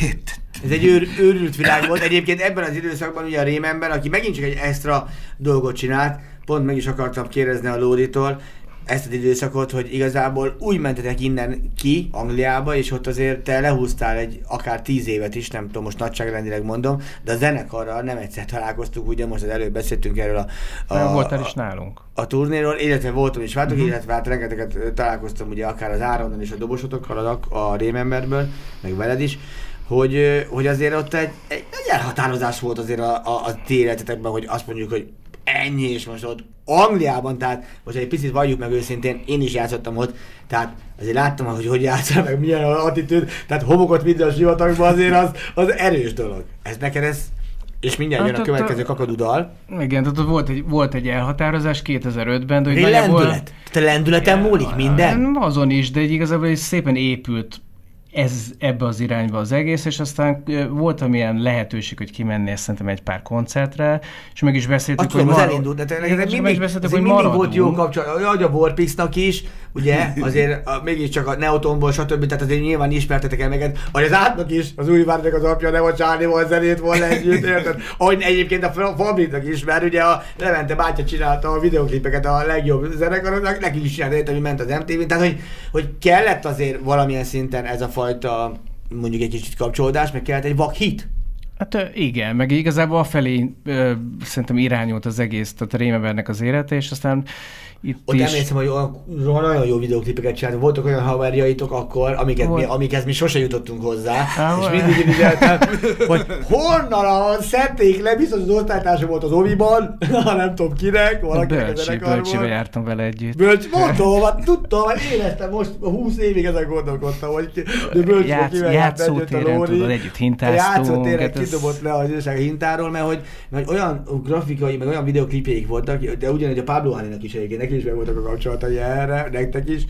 E: Ez egy őr, őrült világ volt. Egyébként ebben az időszakban ugye a Rémember, aki megint csak egy extra dolgot csinált, pont meg is akartam kérdezni a Lóditól, ezt az időszakot, hogy igazából úgy mentetek innen ki Angliába, és ott azért te lehúztál egy akár tíz évet is, nem tudom, most nagyságrendileg mondom, de a zenekarral nem egyszer találkoztuk, ugye most az előbb beszéltünk erről a, a,
C: A, voltál is nálunk.
E: a turnéról, illetve voltam is váltok, uh-huh. illetve hát rengeteget találkoztam ugye akár az Áronnal és a dobosotokkal a, a Rémemberből, meg veled is, hogy, hogy azért ott egy, egy nagy elhatározás volt azért a, a, a ti életetekben, hogy azt mondjuk, hogy ennyi, és most ott Angliában, tehát most egy picit valljuk meg őszintén, én is játszottam ott, tehát azért láttam, hogy hogy játszol, meg milyen az attitűd, tehát homokot minden a sivatagban azért az, az erős dolog. Ez neked ez, és mindjárt
C: Hát
E: jön a
C: ott
E: következő kakadudal.
C: Igen, tehát volt egy, volt egy elhatározás 2005-ben, de hogy nagyjából...
E: lendület. Te lendületen múlik minden?
C: Azon is, de egy igazából egy szépen épült ez ebbe az irányba az egész, és aztán volt amilyen lehetőség, hogy kimennél szerintem egy pár koncertre, és meg is beszéltük,
E: tudom, az
C: marad-
E: elindult, de tényleg mindig,
C: is beszéltük, hogy
E: mindig
C: maradunk.
E: volt jó kapcsolat, hogy a Warpixnak is, ugye, azért a, mégiscsak a Neotonból, stb. Tehát azért nyilván ismertetek el meg, hogy az átnak is, az új várnak az apja, nem a Csárnival zenét volna együtt, érted? Ahogy egyébként a Fabriknak is, mert ugye a Levente bátya csinálta a videoklipeket a legjobb zenekaroknak, neki is csinálta, hogy ment az MTV-n, tehát hogy, hogy kellett azért valamilyen szinten ez a fajta mondjuk egy kicsit kapcsolódás, meg kellett egy vakhit.
C: Hát ö, igen, meg igazából afelé ö, szerintem irányult az egész, tehát Rémevernek az élete, és aztán itt
E: Ott
C: is...
E: emlékszem, hogy olyan, nagyon jó videoklipeket csináltunk. Voltak olyan haverjaitok akkor, amiket mi, amikhez mi sose jutottunk hozzá.
C: Há,
E: és mindig irigyeltem, hogy honnan a szedték le, biztos az osztálytársa volt az Oviban, ha nem tudom kinek, valakinek a
C: Bölcsi, bölcsibe jártam vele együtt.
E: Bölcs, mondom, hát tudtam, hát élesztem most 20 évig ezen gondolkodtam, hogy ki, de bölcsbe
C: Játsz- játszótéren, tudod, együtt hintáztunk,
E: játszótéren
C: hát ez-
E: kidobott le az őság a hintáról, mert hogy, mert olyan grafikai, meg olyan videoklipjeik voltak, de ugyanígy a Pablo Háninak is egyébként, neki is meg voltak a kapcsolatai erre, nektek is.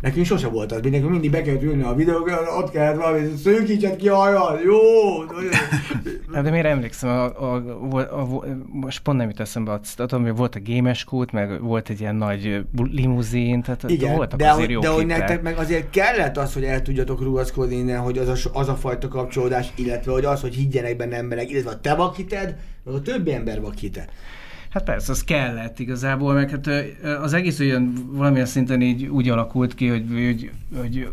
E: Nekünk sose volt az, mindig, mindig be kellett ülni a videókra, ott kellett valami szőkítset ki a hajad, jó!
C: De miért emlékszem, a, a, a, a, most pont nem jut eszembe, a- tudom, hogy volt a gémes kút, meg volt egy ilyen nagy limuzin, tehát
E: Igen,
C: voltak
E: de,
C: azért jó
E: de hogy nektek meg azért kellett az, hogy el tudjatok rugaszkodni innen, hogy az a, az a fajta kapcsolódás, illetve hogy az, hogy higgyenek benne emberek, illetve a te vakhited, meg a többi ember vakhite.
C: Hát persze, az kellett igazából, meg hát az egész olyan valamilyen szinten így úgy alakult ki, hogy, hogy, hogy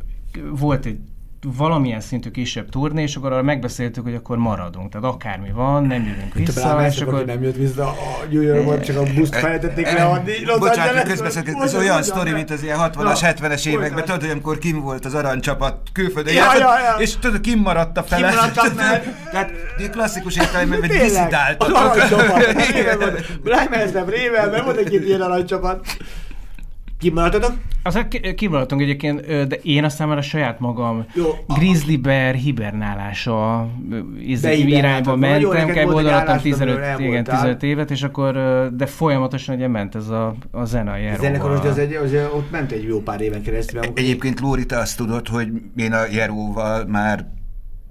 C: volt egy valamilyen szintű kisebb turné, és akkor arra megbeszéltük, hogy akkor maradunk. Tehát akármi van, nem jövünk
E: Te
C: vissza,
E: rám
C: és akkor...
E: nem jött vissza a New Yorkban, csak a buszt felejtették leadni. Los
F: Bocsánat,
E: Angelesből.
F: közbeszélek, ez
E: Mondja,
F: olyan sztori, mint az ilyen 60-as,
E: Na,
F: 70-es években, tudod, hogy amikor kim volt az aranycsapat külföldön,
E: Ja, ja, ja.
F: és tudod, kim maradt a fele.
E: Kimaradt a fele.
F: Tehát klasszikus értelemben, hogy
E: Tényleg, az
F: diszidáltatok.
E: aranycsapat. Rámeztem Révelben, volt egy-két ilyen aranycsapat. Kimaradtatok?
C: Aztán ki- kimaradtunk egyébként, de én aztán már a saját magam
E: Jó,
C: grizzly bear hibernálása irányba mentem, kell
E: állásod,
C: 15,
E: amiről
C: igen,
E: elmondtál.
C: 15 évet, és akkor, de folyamatosan ugye ment ez a, a zene a
E: zenekaros, de az egy, az, ott ment egy jó pár éven keresztül. amikor-
F: Egyébként Lóri, te azt tudod, hogy én a Jeróval már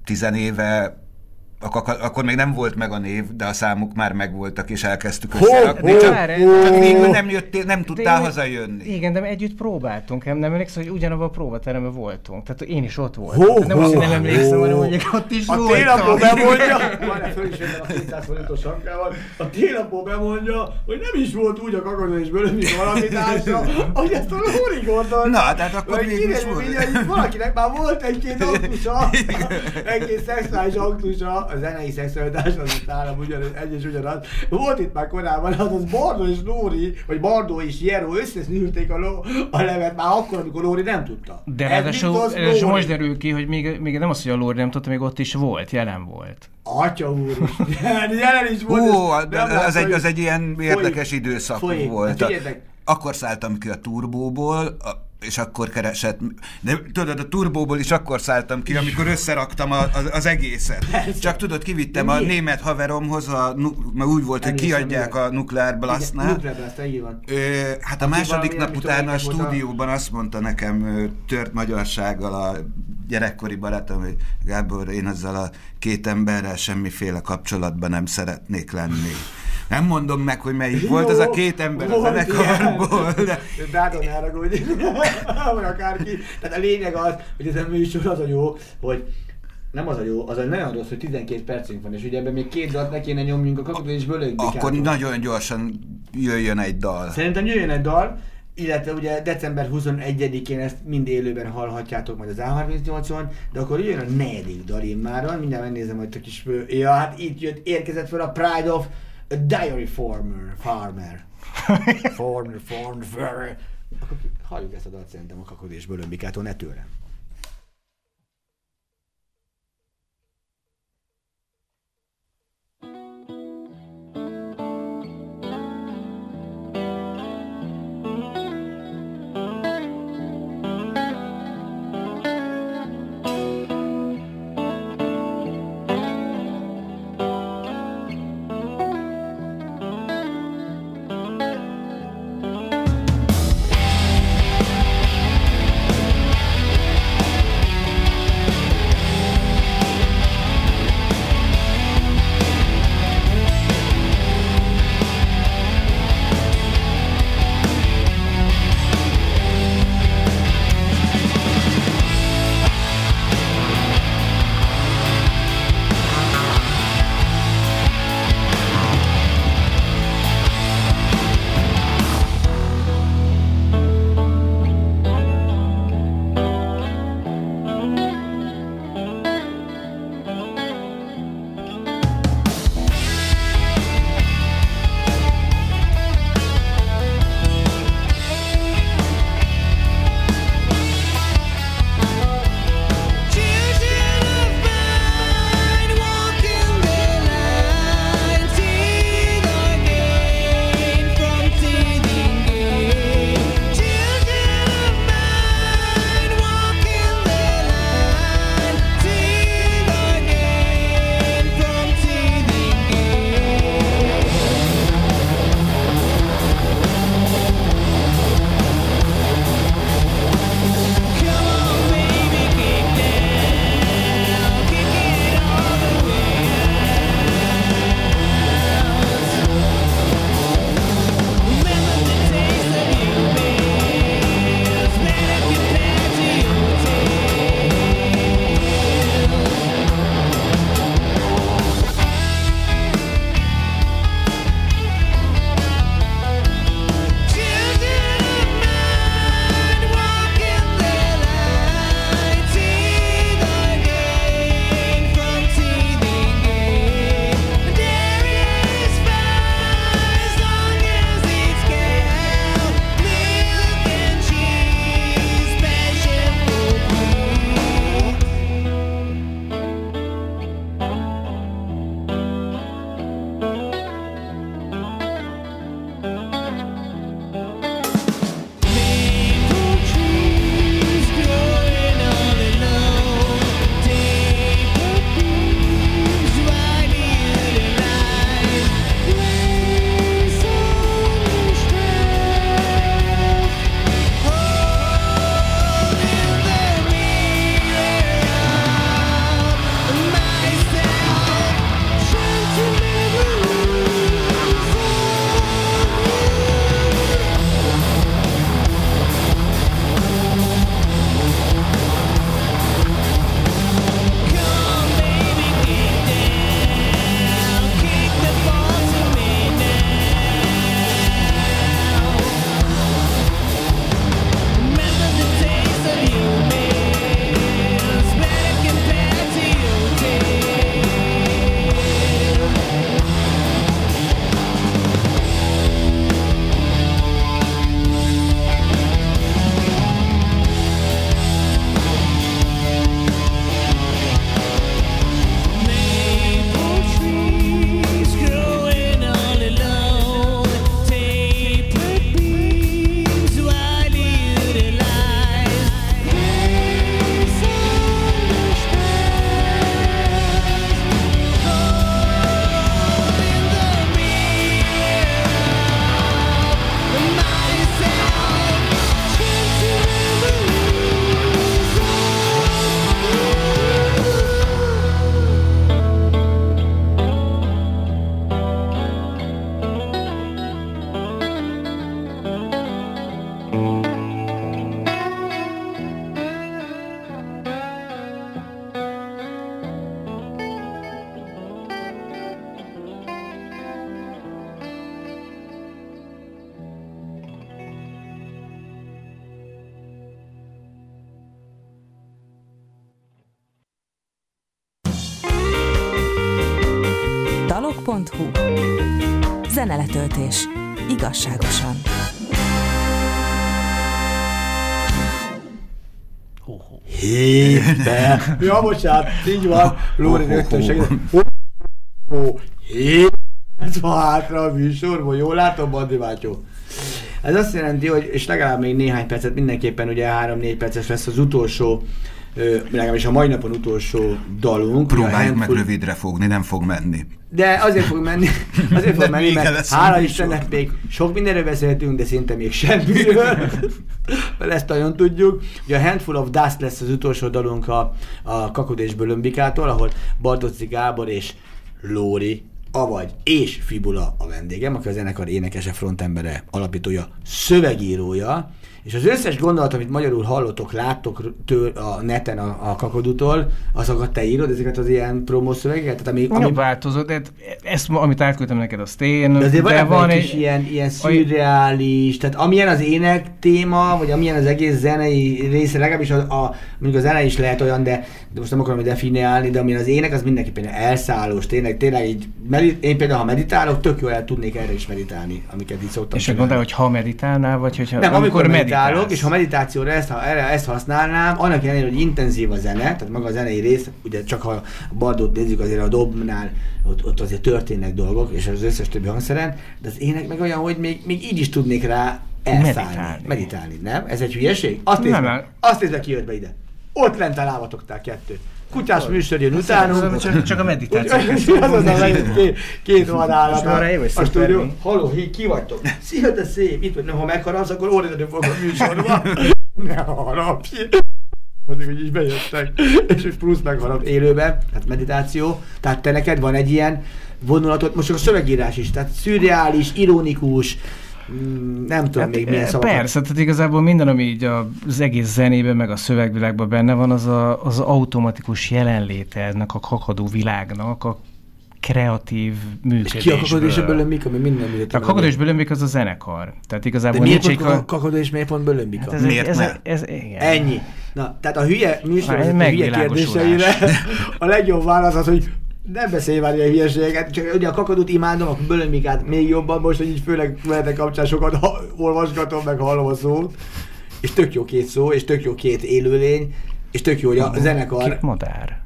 F: tizenéve ak- akkor még nem volt meg a név, de a számuk már megvoltak, és elkezdtük
E: Ho,
F: összerakni.
E: ho,
F: Csak,
C: ho.
F: csak végül nem, jöttél, nem
C: De
F: tudtál
C: én-
F: hazajönni.
C: Igen, de együtt próbáltunk, nem, nem emlékszem, hogy ugyanabban a próbateremben voltunk. Tehát én is ott voltam.
E: Hó,
C: nem azt, hogy nem emlékszem, hanem hogy ott is
E: A
C: voltam.
E: télapó bemondja, várjál, föl is a 200 forintos sapkával, a télapó bemondja, hogy nem is volt úgy a kakadozásből, mint valami társa, ahogy ezt a Lóri gondolt.
F: Na, tehát akkor
E: Vagy
F: végül is volt.
E: hogy valakinek már volt egy-két aktusa, egy-két szexuális aktusa, a zenei szexualitás az itt nálam ugyanaz, egy és ugyanaz. Volt itt már korábban, az az Bardó és Lóri, vagy Bardó és Jero összeszűrték a, ló, a levet már akkor, amikor Lóri nem tudta.
C: De
E: Ez
C: ráadásul,
E: Lóri.
C: most derül ki, hogy még, még nem az, hogy a Lóri nem tudta, még ott is volt, jelen volt.
E: Atya úr is. Jelen is volt.
F: Ó,
E: nem
F: az egy, az egy ilyen
E: folyik.
F: érdekes időszak
E: Folyik.
F: volt.
E: Hát
F: Akkor szálltam ki a turbóból, a- és akkor keresett, de tudod, a turbóból is akkor szálltam ki, amikor összeraktam a, az, az egészet. Csak tudod, kivittem
E: De
F: a
E: miért?
F: német haveromhoz, a, mert úgy volt, hogy
E: Emlékszem,
F: kiadják
E: miért?
F: a Nukleár Blastnál. Hát a második nap
E: nem
F: után
E: tudom,
F: a stúdióban azt mondta nekem tört magyarsággal a gyerekkori barátom, hogy Gábor, én ezzel a két emberrel semmiféle kapcsolatban nem szeretnék lenni. Nem mondom meg, hogy melyik volt az a két ember a
E: Volt
F: zenekarból,
E: ilyen.
F: de
E: Bátor ne haragudj. vagy akárki. Tehát a lényeg az, hogy ez a műsor az a jó, hogy nem az a jó, az a nagyon rossz, hogy 12 percünk van, és ugye ebben még két dalt ne kéne nyomjunk a kakot, és bölögni
F: akkor nagyon gyorsan jöjjön egy dal.
E: Szerintem jöjjön egy dal, illetve ugye december 21-én ezt mind élőben hallhatjátok majd az A38-on, de akkor jöjjön a negyedik dal immáron, mindjárt megnézem, hogy a kis... Ja, hát itt jött, érkezett fel a Pride of a Diary Farmer. Farmer. Farmer, farmer, farmer. Akkor halljuk ezt a dalt szerintem a kakod és bölömbikától, ne tőlem.
D: Zeneletöltés. Igazságosan.
E: Hétbe. Ja, bocsánat, így van. Lóri rögtön segít. Hét van hátra a műsorban, jól látom, Bandi Mátyó? Ez azt jelenti, hogy és legalább még néhány percet, mindenképpen ugye 3-4 perces lesz az utolsó, legalábbis a mai napon utolsó dalunk.
F: Próbáljuk meg rövidre fogni, nem fog menni.
E: de azért fog menni, azért fog menni, mert hála. Istennek még sok mindenről beszéltünk, de szinte még semmiről. Ezt nagyon tudjuk. Ugye a Handful of Dust lesz az utolsó dalunk a, a Kakod és Bölömbikától, ahol Bartoczi Gábor és Lóri, avagy és Fibula a vendégem, aki a zenekar énekese, frontembere, alapítója, szövegírója, és az összes gondolat, amit magyarul hallottok, láttok től a neten a, a kakodutól, azokat te írod, ezeket az ilyen promószövegeket? Tehát ami,
C: Ami
E: ami,
C: változott, de ezt, amit átküldtem neked, azt én.
E: de azért
C: de
E: van egy kis ilyen, ilyen szürreális, tehát amilyen az ének téma, vagy amilyen az egész zenei része, legalábbis a, a mondjuk a zene is lehet olyan, de, de most nem akarom definiálni, de amilyen az ének, az mindenképpen elszállós, tényleg, tényleg így, medit, én például ha meditálok, tök jól el tudnék erre is meditálni, amiket itt szoktam
C: És mondtál, hogy ha meditálnál, vagy hogyha
E: nem, amikor meditálok,
C: meditálsz.
E: és ha meditációra ezt, ha erre ezt használnám, annak ellenére, hogy intenzív a zene, tehát maga a zenei rész, ugye csak ha a Bardot nézzük, azért a dobnál ott, ott azért történnek dolgok, és az összes többi hangszeren, de az ének meg olyan, hogy még, még így is tudnék rá elszállni, meditálni.
C: Meditálni.
E: nem? Ez egy hülyeség? Azt nézd,
C: Nem,
E: meg, azt nézd meg, ki jött be ide. Ott lent a lábatoktál kettő. Kutyás műsor jön utánunk.
C: Csak, csak a meditáció.
E: Az az a két, két.
C: És arra jó, hogy
E: A stúdió. Haló, hí, ki vagytok? Szia, te szép! Itt vagy, ha megharapsz, akkor ordítani fog a műsorba. ne harapj! Mondjuk, hogy így bejöttek. És plusz megharap élőben, tehát meditáció. Tehát te neked van egy ilyen vonulatod, most csak a szövegírás is, tehát szürreális, ironikus, nem tudom még milyen
C: eh,
E: szavakat.
C: Persze, tehát igazából minden, ami így az egész zenében, meg a szövegvilágban benne van, az a, az automatikus jelenléte ennek a kakadó világnak, a kreatív
E: És ki a kakadó és a
C: működésből.
E: bölömbik, ami minden működik.
C: A kakadó és bölömbik az a zenekar. Tehát
E: De
C: igazából
E: miért
C: nincs
E: pont ka- kakadó és miért pont bölömbika?
C: Hát ez,
F: Miért
C: ez, ez, ez, igen.
E: Ennyi. Na, tehát a hülye műsorvezető hülye kérdéseire a legjobb válasz az, hogy nem beszélj már ilyen hülyeségeket, csak ugye a kakadut imádom, a bölömbikát még jobban, most, hogy így főleg veletek kapcsán sokat ha- olvasgatom, meg hallom a szót, és tök jó két szó, és tök jó két élőlény, és tök jó, hogy a zenekar...
C: Két madár.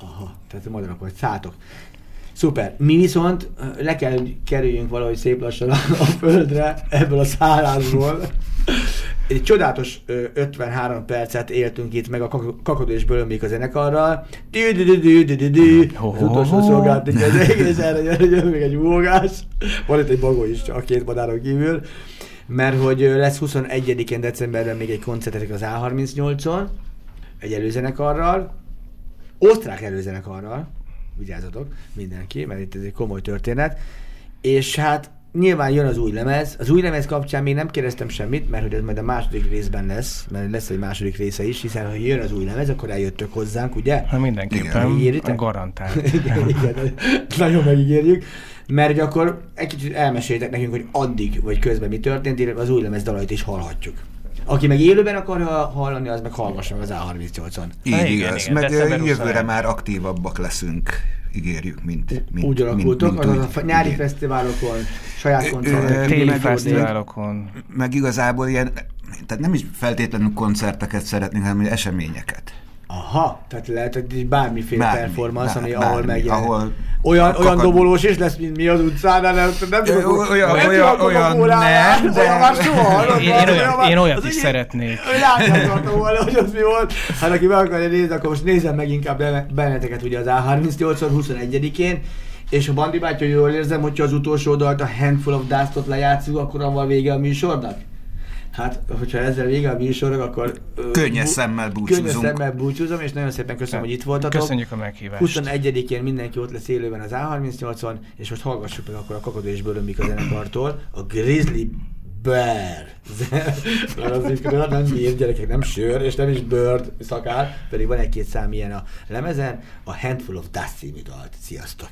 E: Aha, tehát a madarak vagy, szátok. Szuper. Mi viszont le kell, hogy kerüljünk valahogy szép lassan a, a földre ebből a szállásból. Egy csodálatos ö, 53 percet éltünk itt meg a Kak- Kakadó és Bölömbék a zenekarral. Az utolsó szolgált, hogy az egész erre jön, még egy úgás. Van itt egy bagó is a két madáron kívül. Mert hogy lesz 21-én decemberben még egy koncertetek az A38-on, egy előzenekarral, osztrák előzenekarral, vigyázzatok mindenki, mert itt ez egy komoly történet, és hát nyilván jön az új lemez. Az új lemez kapcsán még nem kérdeztem semmit, mert hogy ez majd a második részben lesz, mert lesz egy második része is, hiszen ha jön az új lemez, akkor eljöttök hozzánk, ugye?
C: Hát mindenképpen.
E: Megígéritek?
C: Garantált.
E: igen, igen, nagyon megígérjük. Mert hogy akkor egy kicsit elmeséltek nekünk, hogy addig vagy közben mi történt, illetve az új lemez dalait is hallhatjuk. Aki meg élőben akarja hallani, az meg hallgassa meg az A38-on.
F: Így
C: igen,
F: igaz.
C: igen,
F: Meg jövőre
C: 21.
F: már aktívabbak leszünk, ígérjük, mint, mint
E: Úgy alakultok,
F: mint, úgy.
E: a nyári
F: Igen.
E: fesztiválokon, saját koncertek,
C: Téli fesztiválokon.
F: Meg igazából ilyen, tehát nem is feltétlenül koncerteket szeretnénk, hanem eseményeket.
E: Aha, tehát lehet, hogy bármiféle
F: Bármi,
E: performance, ami
F: bár-
E: ahol
F: bármi,
E: megjelenik.
F: ahol
E: olyan,
F: kakad-
E: olyan dobolós is lesz, mint mi az utcán, de nem, nem tudok,
F: olyan-
E: nem
F: olyan-
E: tudok
F: olyan
E: Coca-Colánál,
F: nem, de-
E: olyan már soha hallottam,
C: Én- én
E: olyan
C: én olyat is szeretnék.
E: Látni akartam volna, hogy az mi volt. Hát aki meg akarja nézni, akkor most nézem meg inkább be- benneteket ugye az A38-on 21-én, és a Bandi bátya, jól érzem, hogyha az utolsó oldalt a Handful of Dust-ot lejátszunk, akkor avval vége a műsornak? Hát, hogyha ezzel vége a műsornak, akkor...
F: Könnyes szemmel búcsúzunk.
E: Könnyes szemmel búcsúzom, és nagyon szépen köszönöm, hogy itt voltatok.
C: Köszönjük a meghívást.
E: 21-én mindenki ott lesz élőben az A38-on, és most hallgassuk meg akkor a Kakadó és Bölömbik a zenekartól, a Grizzly Bear. Mert az nem bír, gyerekek, nem sör, és nem is bird szakál, pedig van egy-két szám ilyen a lemezen, a Handful of Dust című dalt. Sziasztok!